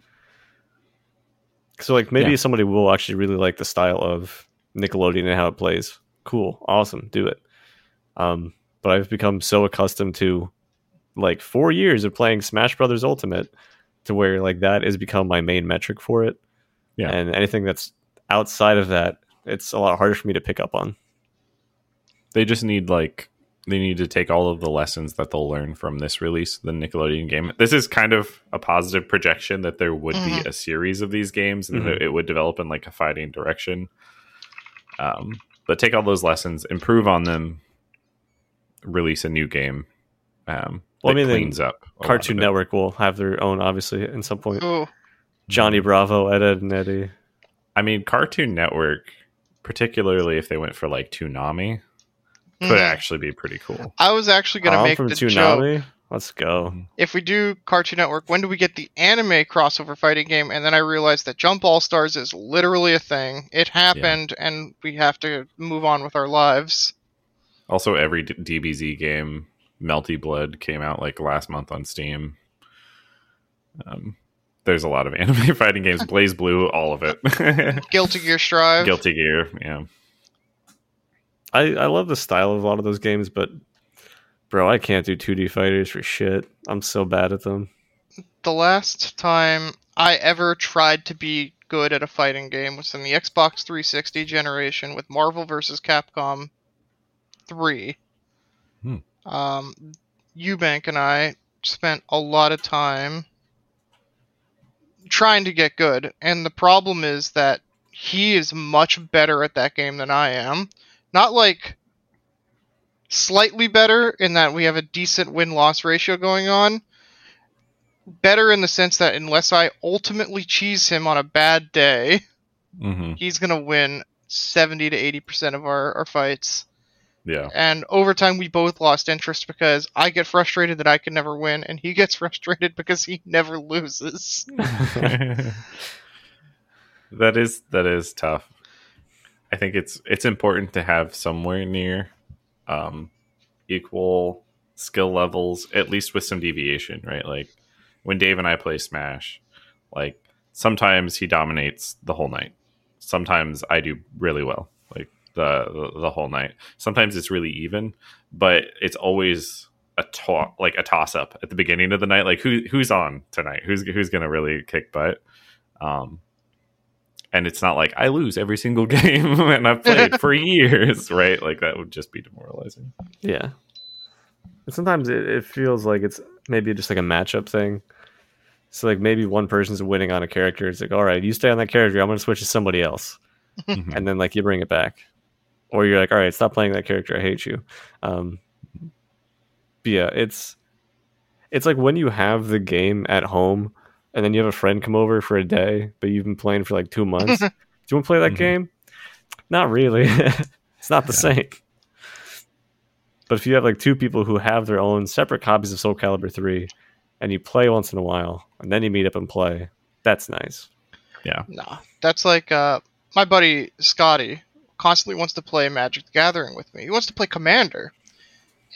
So like maybe
Yeah.
somebody will actually really like the style of Nickelodeon and how it plays. Cool, awesome, do it. Um, but I've become so accustomed to like four years of playing Smash Brothers Ultimate to where like that has become my main metric for it.
Yeah.
And anything that's outside of that, it's a lot harder for me to pick up on.
They just need like they need to take all of the lessons that they'll learn from this release, the Nickelodeon game. This is kind of a positive projection that there would
Mhm.
be a series of these games and
Mhm.
that it would develop in like a fighting direction. Um, but take all those lessons, improve on them, release a new game. Um,
Well, I mean,
cleans up.
Cartoon. Network will have their own, obviously, at some point.
Oh,
Johnny Bravo, Ed, Edd n Eddy.
I mean, Cartoon Network, particularly if they went for like Toonami, could
mhm.
actually be pretty cool.
I was actually gonna
I'm
make
from
the joke.
Let's go.
If we do Cartoon Network, when do we get the anime crossover fighting game? And then I realized that Jump All Stars is literally a thing. It happened, and we have to move on with our lives.
Also, every D- DBZ game, Melty Blood, came out like last month on Steam. Um, there's a lot of anime fighting games. BlazBlue, all of it.
Guilty Gear Strive.
Guilty Gear, yeah.
I, I love the style of a lot of those games, but bro, I can't do 2D fighters for shit. I'm so bad at them.
the last time I ever tried to be good at a fighting game was in the Xbox 360 generation with Marvel vs. Capcom 3.
Hmm.
Um, Eubank and I spent a lot of time trying to get good, and the problem is that he is much better at that game than I am. Not like slightly better in that we have a decent win loss ratio going on, better in the sense that unless I ultimately cheese him on a bad day,
hmm
he's gonna win seventy to eighty percent of our, our fights.
Yeah.
And over time, we both lost interest because I get frustrated that I can never win, and he gets frustrated because he never loses.
that is that is tough. I think it's it's important to have somewhere near um, equal skill levels, at least with some deviation, right? Like when Dave and I play Smash, like sometimes he dominates the whole night. Sometimes I do really well, like the the, the whole night. Sometimes it's really even, but it's always a to- like a toss up at the beginning of the night. Like who who's on tonight? Who's who's gonna really kick butt? Um, and it's not like I lose every single game and I've played for years, right? Like that would just be demoralizing.
Yeah. And sometimes it, it feels like it's maybe just like a matchup thing. So like maybe one person's winning on a character. It's like, all right, you stay on that character. I'm gonna switch to somebody else,
Mhm.
and then like you bring it back, or you're like, all right, stop playing that character. I hate you. Um, but yeah, it's it's like when you have the game at home, and then you have a friend come over for a day, but you've been playing for like two months. Do you want to play that
Mhm.
game? Not really. it's not the same. But if you have like two people who have their own separate copies of Soul Calibur 3 and you play once in a while and then you meet up and play, that's nice. Yeah.
Nah, that's like uh, my buddy Scotty constantly wants to play Magic the Gathering with me. He wants to play Commander,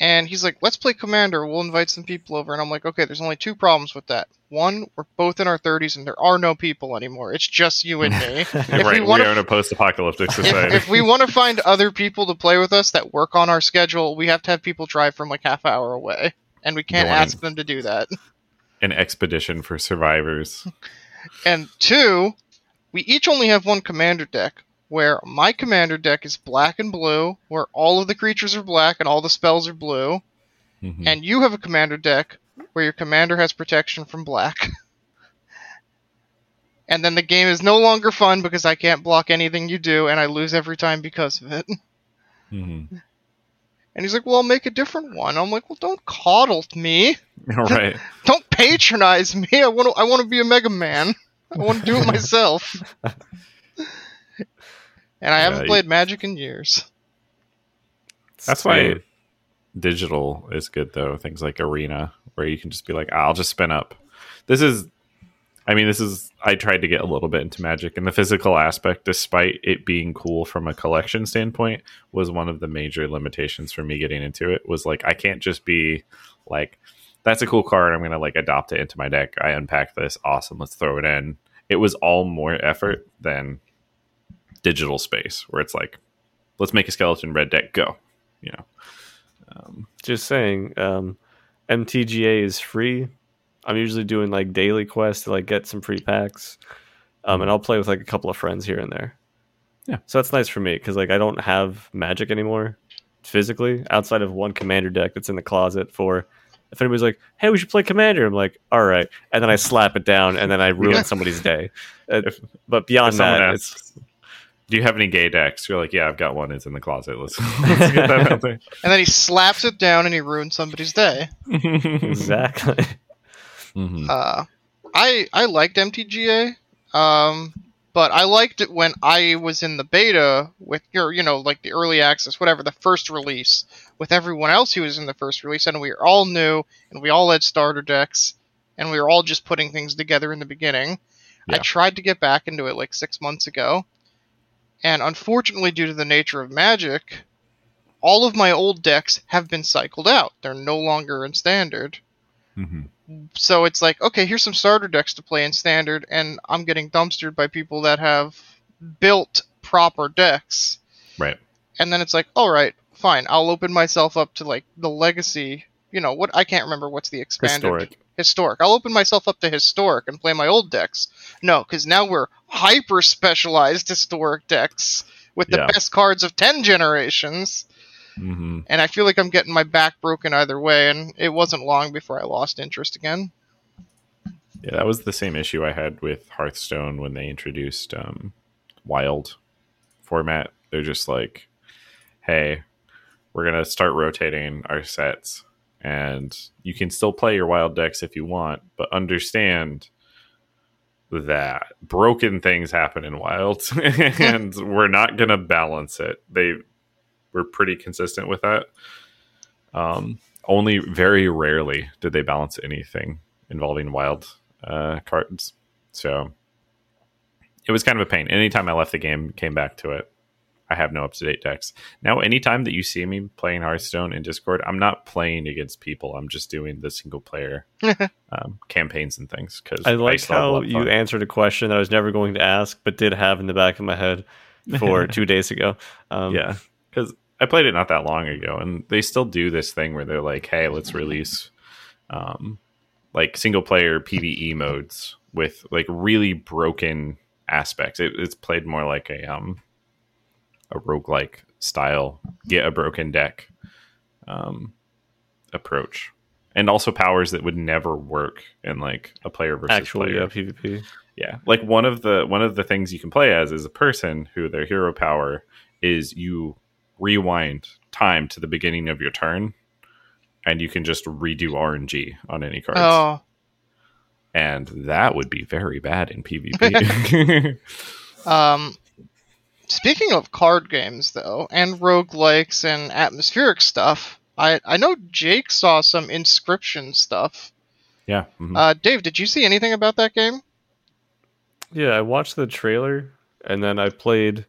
and he's like, "Let's play Commander. We'll invite some people over." And I'm like, "Okay, there's only two problems with that. One, we're both in our 30s, and there are no people anymore. It's just you and me. If
right,
we
we,
wanna-
are in a post-apocalyptic society.
if, if we want to find other people to play with us that work on our schedule, we have to have people drive from like half hour away, and we can't
Join.
ask them to do that.
An expedition for survivors.
And two, we each only have one commander deck, where my commander deck is black and blue, where all of the creatures are black and all the spells are blue,
Mhm.
and you have a commander deck where your commander has protection from black. and then the game is no longer fun because I can't block anything you do, and I lose every time because of it.
Mhm.
And he's like, "Well, I'll make a different one." I'm like, "Well, don't coddle me.
right.
Don't patronize me. I want to. I want to be a Mega Man. I want to do it myself." And I
Yeah,
haven't
you-
played Magic in years.
That's why digital is good though. Things like Arena, where you can just be like, I'll just spin up. This is, I mean, this is. I tried to get a little bit into Magic, and the physical aspect, despite it being cool from a collection standpoint, was one of the major limitations for me getting into it. Was like, I can't just be like, that's a cool card. I'm gonna like adopt it into my deck. I unpack this, awesome. Let's throw it in. It was all more effort than digital space, where it's like, let's make a skeleton red deck go. You know. Um,
Just saying, um, MTGA is free. I'm usually doing like daily quests to like get some free packs, um, and I'll play with like a couple of friends here and there.
Yeah.
so that's nice for me because like I don't have Magic anymore physically outside of one Commander deck that's in the closet for. If anybody's like, "Hey, we should play Commander," I'm like, "All right," and then I slap it down, and then I ruin
Yeah.
somebody's day. Uh,
If-
but beyond that,
asks, do you have any gay decks? You're like, yeah, I've got one. It's in the closet. Let's, let's get that out there.
And then he slaps it down and he ruins somebody's day.
it's exactly.
Mhm.
Uh, I I liked MTGA, um, but I liked it when I was in the beta with your, you know, like the early access, whatever, the first release, with everyone else who was in the first release, and we were all new, and we all had starter decks, and we were all just putting things together in the beginning. I tried to get back into it like six months ago, and unfortunately, due to the nature of Magic, all of my old decks have been cycled out. They're no longer in standard
Mm-hmm.
so it's like okay here's some starter decks to play in standard and i'm getting dumpstered by people that have built proper decks
Right.
and then it's like all right fine i'll open myself up to like the legacy you know what i can't remember what's the expanded
Historic.
Historic i'll open myself up to historic and play my old decks no because now we're hyper specialized historic decks with the
Yeah.
best cards of 10 generations
Mhm.
and i feel like i'm getting my back broken either way and it wasn't long before i lost interest again
Yeah, that was the same issue I had with Hearthstone when they introduced um, Wild format. They're just like, hey, we're going to start rotating our sets, and you can still play your Wild decks if you want, but understand that broken things happen in Wild, and we're not going to balance it. They were pretty consistent with that. Um, only very rarely did they balance anything involving wild uh, cards. So it was kind of a pain. Anytime I left the game, came back to it, I have no up to date decks. Now, anytime that you see me playing Hearthstone in Discord, I'm not playing against people. I'm just doing the single player um, campaigns and things. Because
I like how you answered a question that I was never going to ask, but did have in the back of my head for two days ago. Um,
yeah, because I played it not that long ago, and they still do this thing where they're like, "Hey, let's release um, like single player PVE modes with like really broken aspects." It, it's played more like a um a roguelike style, get a broken deck um, approach. And also powers that would never work in like a player versus
actual
player.
yeah, PvP.
Yeah. Like one of the one of the things you can play as is a person who their hero power is you rewind time to the beginning of your turn and you can just redo RNG on any cards.
Oh,
And that would be very bad in PvP.
um, speaking of card games though, and roguelikes and atmospheric stuff, I I know Jake saw some Inscryption stuff.
yeah. mhm.
Uh, Dave, did you see anything about that game?
Yeah, I watched the trailer and then I played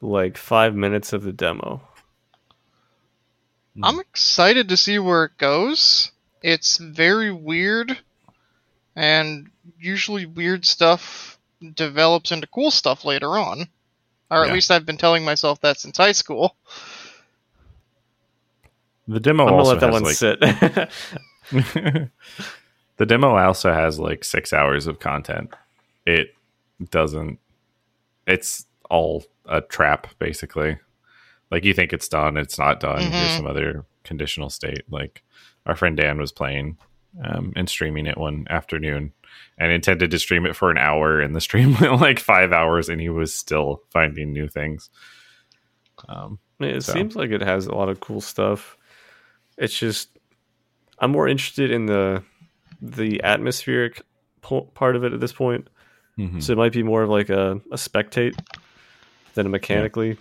like five minutes of the demo.
Hmm.
I'm excited to see where it goes. It's very weird, and usually weird stuff develops into cool stuff later on. Or at
Yeah.
least I've been telling myself that since high school.
the demo
I'm gonna
also
let that
has,
one
like,
sit.
the demo also has like six hours of content. It doesn't. It's all a trap, basically. Like you think it's done, it's not done. Here's
Mhm.
some other conditional state. Like our friend Dan was playing um, and streaming it one afternoon, and intended to stream it for an hour, and the stream went like five hours, and he was still finding new things. Um,
it
So.
seems like it has a lot of cool stuff. It's just I'm more interested in the the atmospheric po- part of it at this point.
mhm.
So it might be more of like a, a spectate than a mechanically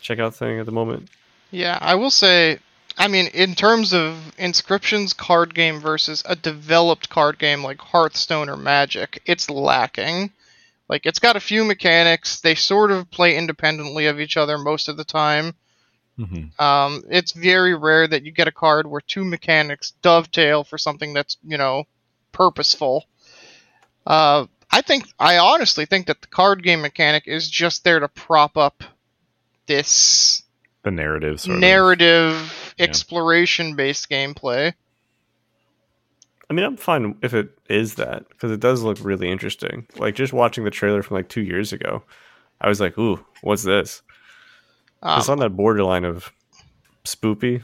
check out thing at the moment.
Yeah, I will say, I mean, in terms of Inscryption's card game versus a developed card game like Hearthstone or Magic, it's lacking. Like, it's got a few mechanics. They sort of play independently of each other most of the time.
Mhm.
Um, it's very rare that you get a card where two mechanics dovetail for something that's, you know, purposeful. Uh, I think, I honestly think that the card game mechanic is just there to prop up this
the narrative sort of.
narrative
Yeah.
exploration based gameplay.
I mean, I'm fine if it is that because it does look really interesting. Like just watching the trailer from like two years ago, I was like, "Ooh, what's this?"
Um,
it's on that borderline of spoopy.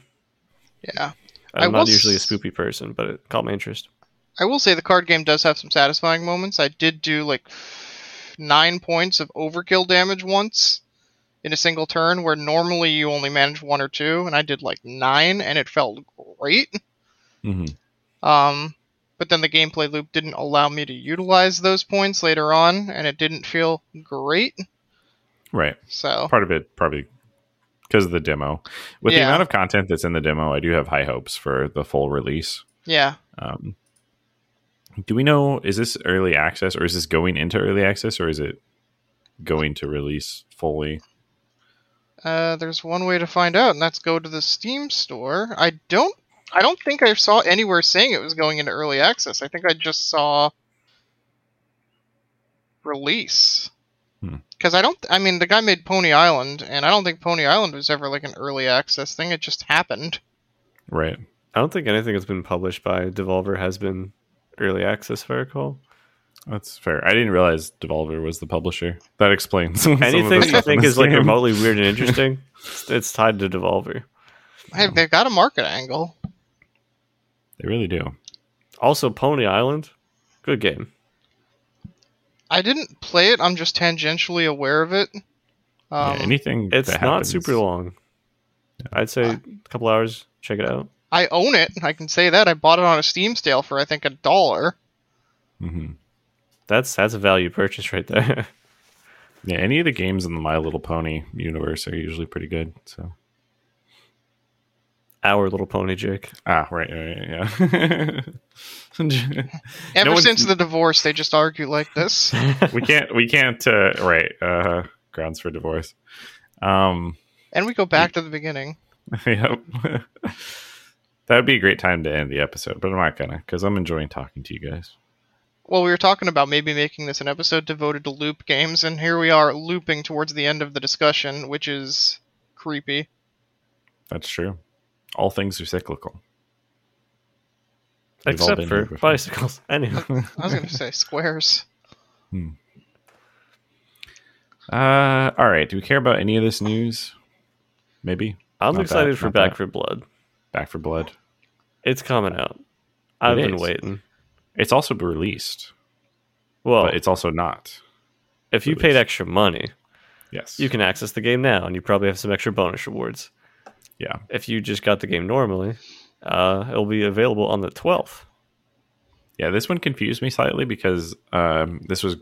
yeah.
I'm not usually a spoopy person, but it caught my interest.
I will say the card game does have some satisfying moments. I did do like nine points of overkill damage once in a single turn, where normally you only manage one or two, and I did like nine, and it felt great.
Mhm.
Um, but then the gameplay loop didn't allow me to utilize those points later on, and it didn't feel great.
Right.
So
part of it probably because of the demo. With the amount of content that's in the demo, I do have high hopes for the full release.
yeah,
Um, do we know is this early access or is this going into early access or is it going to release fully?
Uh, there's one way to find out, and that's go to the Steam store. I don't, I don't think I saw anywhere saying it was going into early access. I think I just saw release.
Hmm.
Because I don't, I mean, the guy made Pony Island, and I don't think Pony Island was ever like an early access thing. It just happened.
Right.
I don't think anything that's been published by Devolver has been early access, if I recall.
That's fair. I didn't realize Devolver was the publisher. That explains some of the
Anything
stuff
I think
this
is like remotely weird and interesting, it's tied to Devolver.
Hey, they've got a market angle.
They really do.
Also, Pony Island, good game.
I didn't play it. I'm just tangentially aware of it. Um,
yeah, anything.
It's
that
not
happens-
super long. I'd say a couple hours. Check it out.
I own it. I can say that. I bought it on a Steam sale for I think a dollar.
Mhm.
That's that's a value purchase right there.
Yeah, any of the games in the My Little Pony universe are usually pretty good. So
our little pony, Jake.
Ah, right, right, yeah.
Ever
No
since the divorce, they just argue like this.
we can't, we can't. Uh, right, uh, grounds for divorce. Um,
And we go back to the beginning.
yep. that would be a great time to end the episode, but I'm not gonna because I'm enjoying talking to you guys.
Well, we were talking about maybe making this an episode devoted to loop games, and here we are looping towards the end of the discussion, which is creepy.
That's true. All things are cyclical. We've
Except for bicycles. Anyway.
I was going to say squares. Hmm.
Uh, all right. Do we care about any of this news? Maybe
I'm
Not
excited
that,
for
not
Back
that.
for Blood.
Back 4 Blood.
It's coming out. I've
It
been
is.
waiting.
It's also released,
Well,
but it's also not.
if you
released.
paid extra money,
Yes.
you can access the game now, and you probably have some extra bonus rewards.
Yeah.
If you just got the game normally, uh, it'll be available on the 12th.
Yeah. This one confused me slightly because um, this was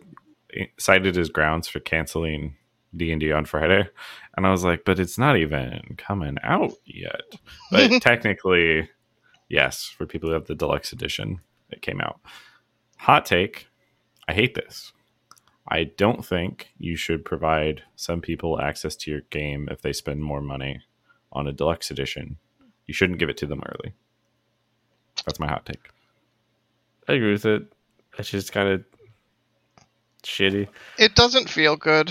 cited as grounds for canceling D and D on Friday, and I was like, but it's not even coming out yet. But technically, yes, for people who have the deluxe edition, it came out. Hot take: I hate this. I don't think you should provide some people access to your game if they spend more money on a deluxe edition. You shouldn't give it to them early. That's my hot take.
I agree with it. It's just kind of shitty.
It doesn't feel good.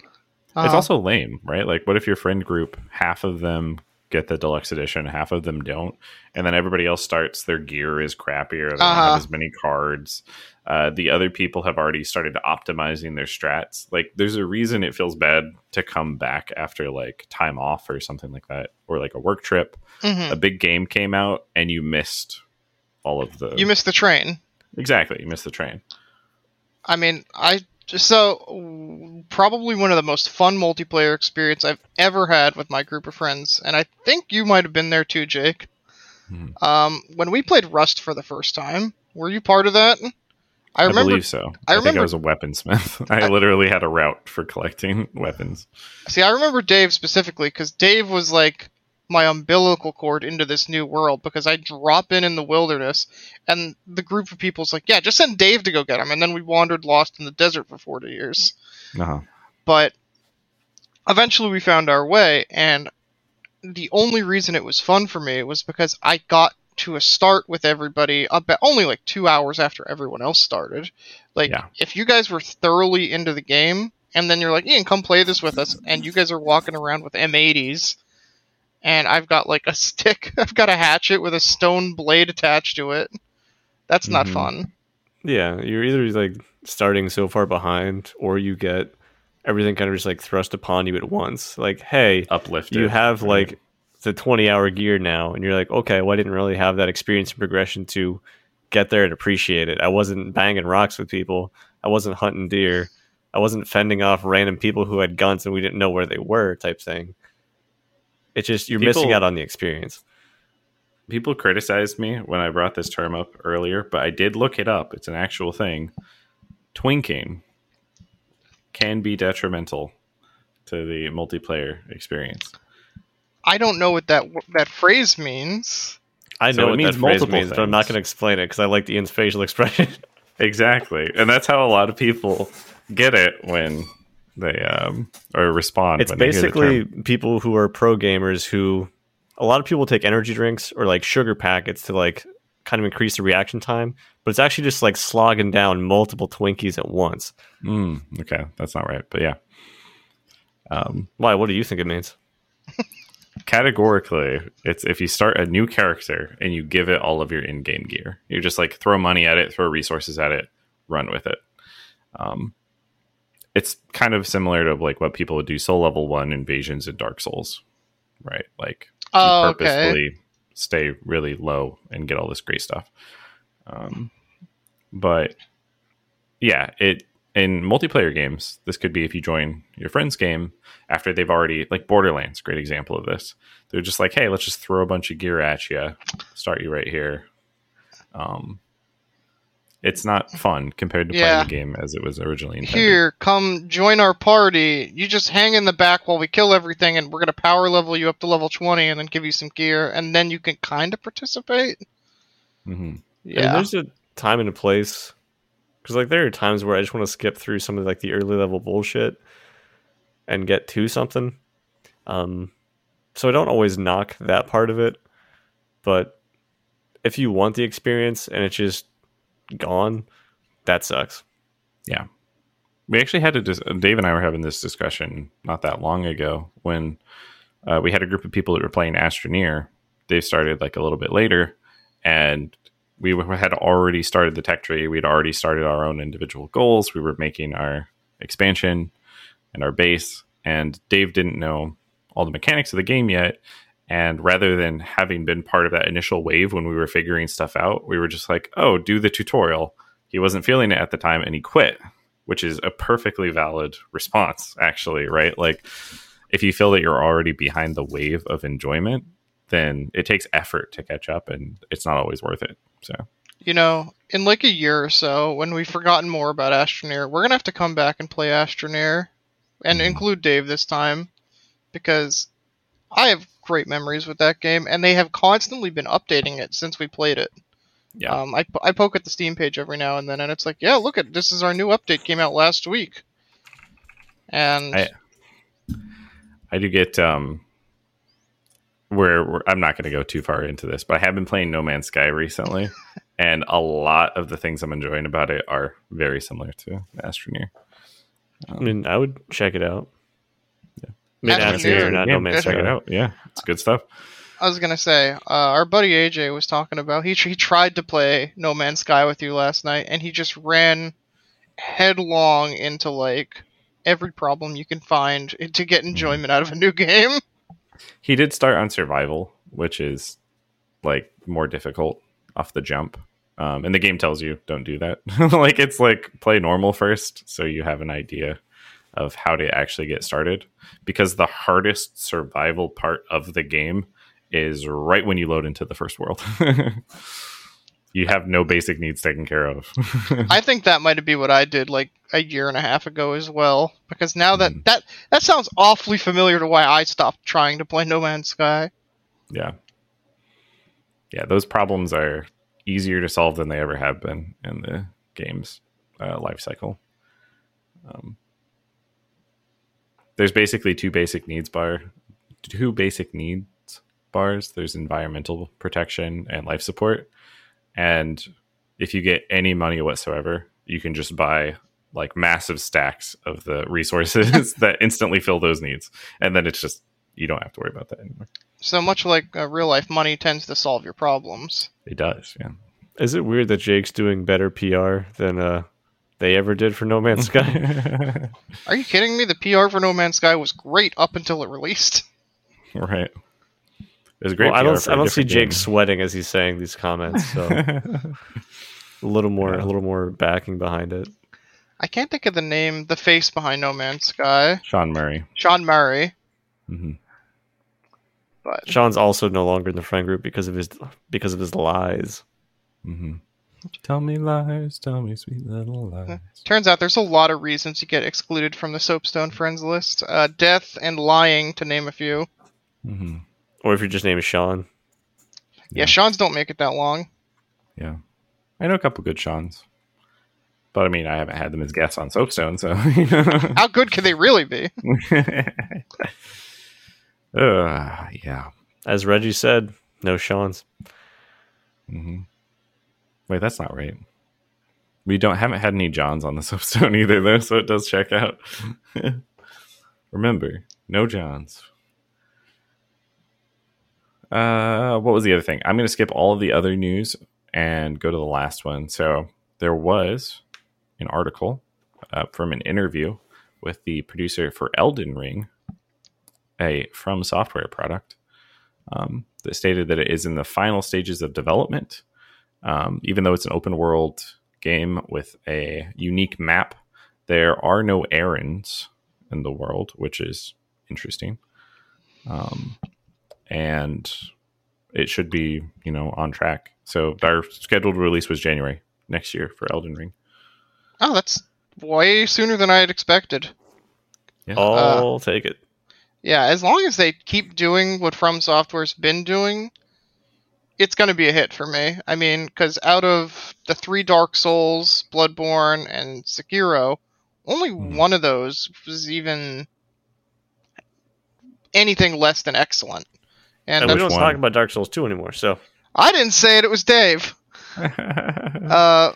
It's
Uh,
also lame, right? Like, what if your friend group, half of them get the deluxe edition, half of them don't, and then everybody else starts their gear is crappier, they don't
Uh-huh.
have as many cards. Uh, the other people have already started optimizing their strats. Like, there's a reason it feels bad to come back after like time off or something like that, or like a work trip.
mhm.
A big game came out and you missed all of the.
You missed the train.
exactly. You missed the train.
I mean, I so probably one of the most fun multiplayer experience I've ever had with my group of friends, and I think you might have been there too, Jake.
Mhm.
Um, when we played Rust for the first time, were you part of that? I
I, believe so.
I
I, think
remember-
I was a weaponsmith. I,
I-
literally had a route for collecting weapons.
See, I remember Dave specifically because Dave was like my umbilical cord into this new world because I drop in in the wilderness and the group of people's like, yeah, just send Dave to go get him, and then we wandered lost in the desert for forty years.
Uh-huh.
but eventually we found our way and the only reason it was fun for me was because i got to a start with everybody about only like two hours after everyone else started like
Yeah.
if you guys were thoroughly into the game and then you're like ian come play this with us and you guys are walking around with m80s and i've got like a stick i've got a hatchet with a stone blade attached to it that's not
Mhm.
fun
Yeah, you're either like starting so far behind, or you get everything kind of just like thrust upon you at once. Like, hey,
Uplifted.
you have
right?
like the 20 hour gear now, and you're like, okay, well, I didn't really have that experience and progression to get there and appreciate it. I wasn't banging rocks with people. I wasn't hunting deer. I wasn't fending off random people who had guns and we didn't know where they were, type thing. It's just you're missing out on the experience.
people criticized me when I brought this term up earlier, but I did look it up. It's an actual thing. Twinking can be detrimental to the multiplayer experience.
i don't know what that that phrase means
I
So
know
it
what
means
that phrase
multiple
means, but I'm not going to explain it because I like the Ian's facial expression.
Exactly, and that's how a lot of people get it when they um or respond.
it's
when they hear the
basically people who are pro gamers who a lot of people take energy drinks or like sugar packets to like kind of increase the reaction time but it's actually just like slogging down multiple twinkies at once.
Mm, okay, that's not right, but yeah. Um,
why? What do you think it means?
categorically it's if you start a new character and you give it all of your in-game gear. You just like throw money at it throw resources at it run with it. Um it's kind of similar to like what people would do soul level one invasions in dark souls right? Like
oh okay.
purposefully stay really low and get all this great stuff. Um but yeah it in multiplayer games this could be if you join your friend's game after they've already like borderlands great example of this. They're just like hey let's just throw a bunch of gear at you start you right here. Um It's not fun compared to
Yeah.
playing the game as it was originally intended.
Here, come join our party. You just hang in the back while we kill everything, and we're gonna power level you up to level twenty, and then give you some gear, and then you can kind of participate.
Mm-hmm.
And
Yeah,
there's a time and a place. Because like there are times where I just want to skip through some of like the early level bullshit and get to something. Um, so I don't always knock that part of it, but if you want the experience and it's just gone, that sucks. Yeah.
We actually had a dis- Dave and I were having this discussion not that long ago when uh, we had a group of people that were playing Astroneer. They started like a little bit later, and we had already started the tech tree. We'd already started our own individual goals. We were making our expansion and our base, and Dave didn't know all the mechanics of the game yet. And rather than having been part of that initial wave when we were figuring stuff out, we were just like, oh, do the tutorial. He wasn't feeling it at the time and he quit which is a perfectly valid response, actually, right? Like, if you feel that you're already behind the wave of enjoyment, then it takes effort to catch up and it's not always worth it. So,
you know, in like a year or so, when we've forgotten more about Astroneer, we're gonna have to come back and play Astroneer, and
Mhm.
include Dave this time, because I have great memories with that game, and they have constantly been updating it since we played it.
yeah.
Um, I, I poke at the Steam page every now and then, and it's like, yeah, look at this is our new update came out last week, and
I- I do get um where, where I'm not going to go too far into this, but I have been playing No Man's Sky recently, and a lot of the things I'm enjoying about it are very similar to Astroneer.
I mean, I would check it out.
Yeah.
Mid
That's
Astroneer, not No Man's
check it out. Yeah, it's good stuff.
I was gonna say, uh, our buddy AJ was talking about he he tried to play No Man's Sky with you last night, and he just ran headlong into like every problem you can find to get enjoyment out of a new game.
He did start on survival, which is like more difficult off the jump. Um, and the game tells you don't do that. like it's like play normal first, so you have an idea of how to actually get started. Because the hardest survival part of the game is right when you load into the first world. you have no basic needs taken care of.
I think that might be what I did like a year and a half ago as well, because now that
Mhm.
that that sounds awfully familiar to why I stopped trying to play No Man's Sky.
yeah. Yeah, those problems are easier to solve than they ever have been in the game's uh, life cycle. Um, there's basically two basic needs bar, two basic needs bars. There's environmental protection and life support, and if you get any money whatsoever, you can just buy like massive stacks of the resources that instantly fill those needs, and then it's just you don't have to worry about that anymore.
So much like uh, real life, money tends to solve your problems.
It does, yeah.
Is it weird that Jake's doing better PR than uh, they ever did for No Man's Sky?
Are you kidding me? The PR for No Man's Sky was great up until it released.
right. It was great.
well, I don't.
for
I
a
don't see
different
Jake
game.
sweating as he's saying these comments. So a little more, a little more backing behind it.
I can't think of the name, the face behind No Man's Sky.
Sean Murray.
Sean Murray.
hmm
But
Sean's also no longer in the friend group because of his because of his lies.
hmm Tell me lies, tell me sweet little lies.
turns out there's a lot of reasons you get excluded from the Soapstone friends list. Uh, death and lying, to name a few.
hmm
Or if your just name is Sean.
Yeah,
Yeah.
Sean's don't make it that long.
Yeah, I know a couple good Seans, but I mean, I haven't had them as guests on Soapstone, so.
How good can they really be?
uh, yeah.
As Reggie said, no Sean's.
hmm Wait, that's not right. We don't haven't had any Johns on the Soapstone either, though, so it does check out. Remember, no Johns. Uh, what was the other thing? I'm going to skip all of the other news and go to the last one. So there was an article uh, from an interview with the producer for Elden Ring, a From Software product, um, that stated that it is in the final stages of development. Um, even though it's an open world game with a unique map, there are no errands in the world, which is interesting. Um, and it should be, you know, on track. So our scheduled release was January next year for Elden Ring.
Oh, that's way sooner than I had expected.
Yeah.
I'll take it.
Yeah, as long as they keep doing what From Software's been doing, it's going to be a hit for me. I mean, because out of the three Dark Souls, Bloodborne, and Sekiro, only
Mhm.
one of those was even anything less than excellent. And
And we
which
don't
that's,
one?
talk about Dark Souls 2 anymore, so
I didn't say it; it was Dave. Uh,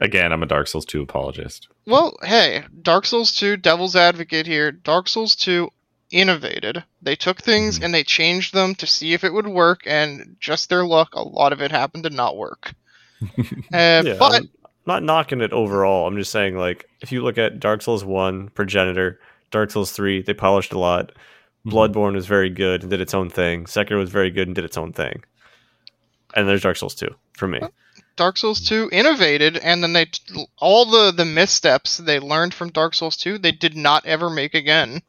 Again, I'm a Dark Souls 2 apologist.
Well, hey, Dark Souls 2, Devil's Advocate here. Dark Souls 2 innovated. They took things
Mhm.
and they changed them to see if it would work, and just their luck, a lot of it happened to not work. uh,
yeah,
but
I'm not knocking it overall. I'm just saying, like, if you look at Dark Souls 1, Progenitor, Dark Souls 3, they polished a lot.
Mm-hmm.
Bloodborne was very good and did its own thing. Sekiro was very good and did its own thing. And there's Dark Souls 2 for me.
Dark Souls 2 innovated, and then they all the the missteps they learned from Dark Souls 2, they did not ever make again.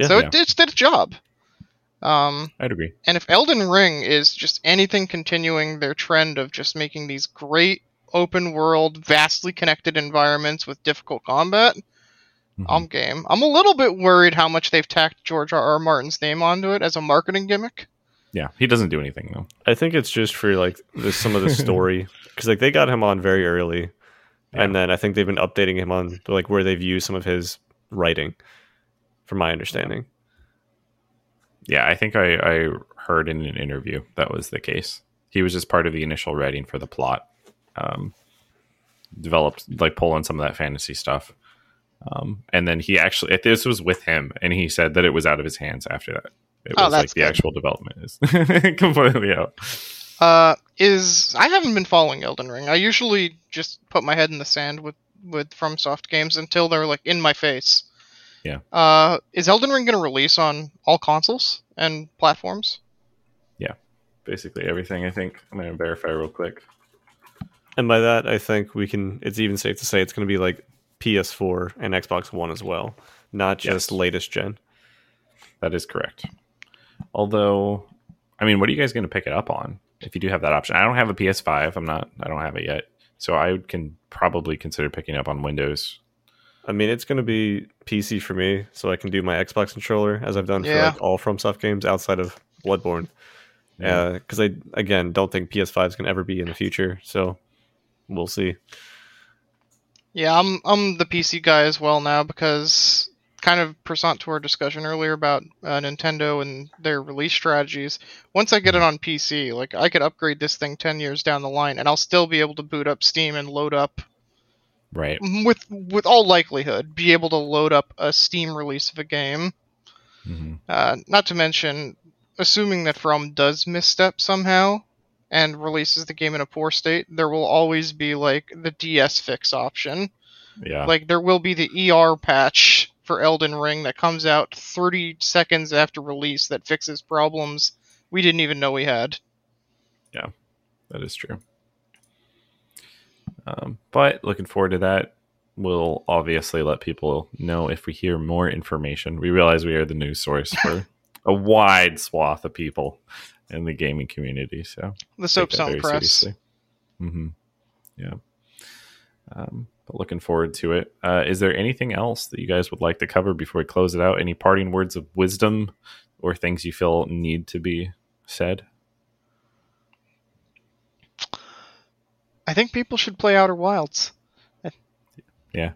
Yeah.
so
Yeah.
it, it did its job. Um,
I'd agree.
And if Elden Ring is just anything continuing their trend of just making these great open world, vastly connected environments with difficult combat,
Mhm.
I'm game. I'm a little bit worried how much they've tacked George R. R. Martin's name onto it as a marketing gimmick.
yeah, he doesn't do anything though.
I think it's just for like the, some of the story because like they got him on very early, and then I think they've been updating him on like where they've used some of his writing, from my understanding.
Yeah, I think I, I heard in an interview that was the case. He was just part of the initial writing for the plot. Um, developed like pulling some of that fantasy stuff. Um, and then he actually this was with him and he said that it was out of his hands after that. It
Oh,
was like
that's
the
good.
actual development is completely out.
Uh, is I haven't been following Elden Ring. I usually just put my head in the sand with with FromSoft games until they're like in my face.
Yeah.
Uh, is Elden Ring going to release on all consoles and platforms?
Yeah, basically everything I think. I'm gonna verify real quick.
And by that, I think we can. It's even safe to say it's going to be like PS4 and Xbox One as well, not just
Yes.
latest gen.
That is correct. Although, I mean, what are you guys going to pick it up on if you do have that option? I don't have a PS5. I'm not. I don't have it yet, so I can probably consider picking up on Windows.
I mean, it's going to be PC for me, so I can do my Xbox controller as I've done for
Yeah.
like all FromSoft games outside of Bloodborne.
Yeah.
Because I again don't think PS5 is going to ever be in the future, so we'll see.
Yeah, I'm I'm the PC guy as well now because kind of pursuant to our discussion earlier about uh, Nintendo and their release strategies. Once I get it on PC, like I could upgrade this thing 10 years down the line and I'll still be able to boot up Steam and load up
Right.
with with all likelihood be able to load up a Steam release of a game.
hmm
Uh, not to mention, assuming that From does misstep somehow and releases the game in a poor state, there will always be like the DS fix option.
Yeah.
Like there will be the ER patch for Elden Ring that comes out 30 seconds after release that fixes problems we didn't even know we had. Yeah.
That is true. Um, but looking forward to that. We'll obviously let people know if we hear more information. We realize we are the news source for a wide swath of people in the gaming community. So
The Soapstone Press.
Mm-hmm. Yeah. Um, but looking forward to it. Uh, is there anything else that you guys would like to cover before we close it out? Any parting words of wisdom or things you feel need to be said?
I think people should play Outer Wilds.
Yeah.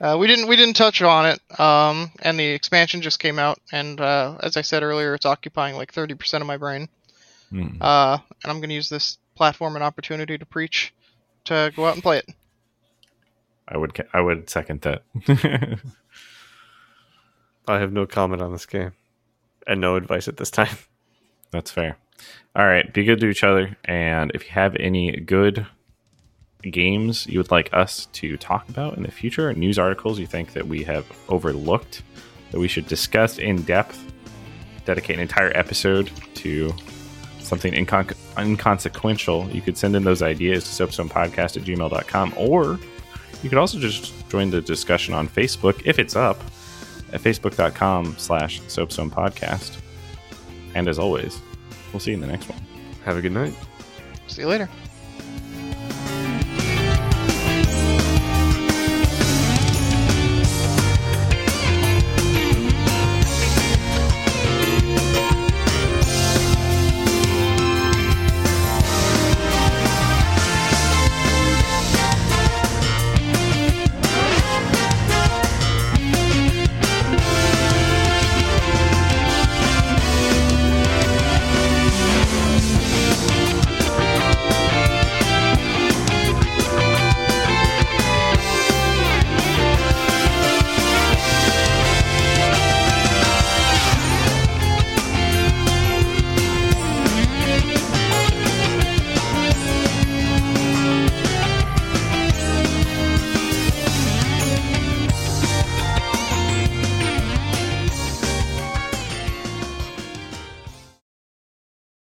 Uh, we didn't we didn't touch on it, um, and the expansion just came out, and uh, as I said earlier, it's occupying like 30% of my brain.
Mm.
Uh, and I'm going to use this platform and opportunity to preach to go out and play it.
I would ca- I would second that.
I have no comment on this game and no advice at this time.
That's fair. All right, be good to each other, and if you have any good games you would like us to talk about in the future, news articles you think that we have overlooked that we should discuss in depth, dedicate an entire episode to something incon- inconsequential, you could send in those ideas to soapstonepodcast at gmail.com, or you could also just join the discussion on Facebook if it's up at facebook.com slash soapstonepodcast. And as always, we'll see you in the next one.
Have a good night.
See you later.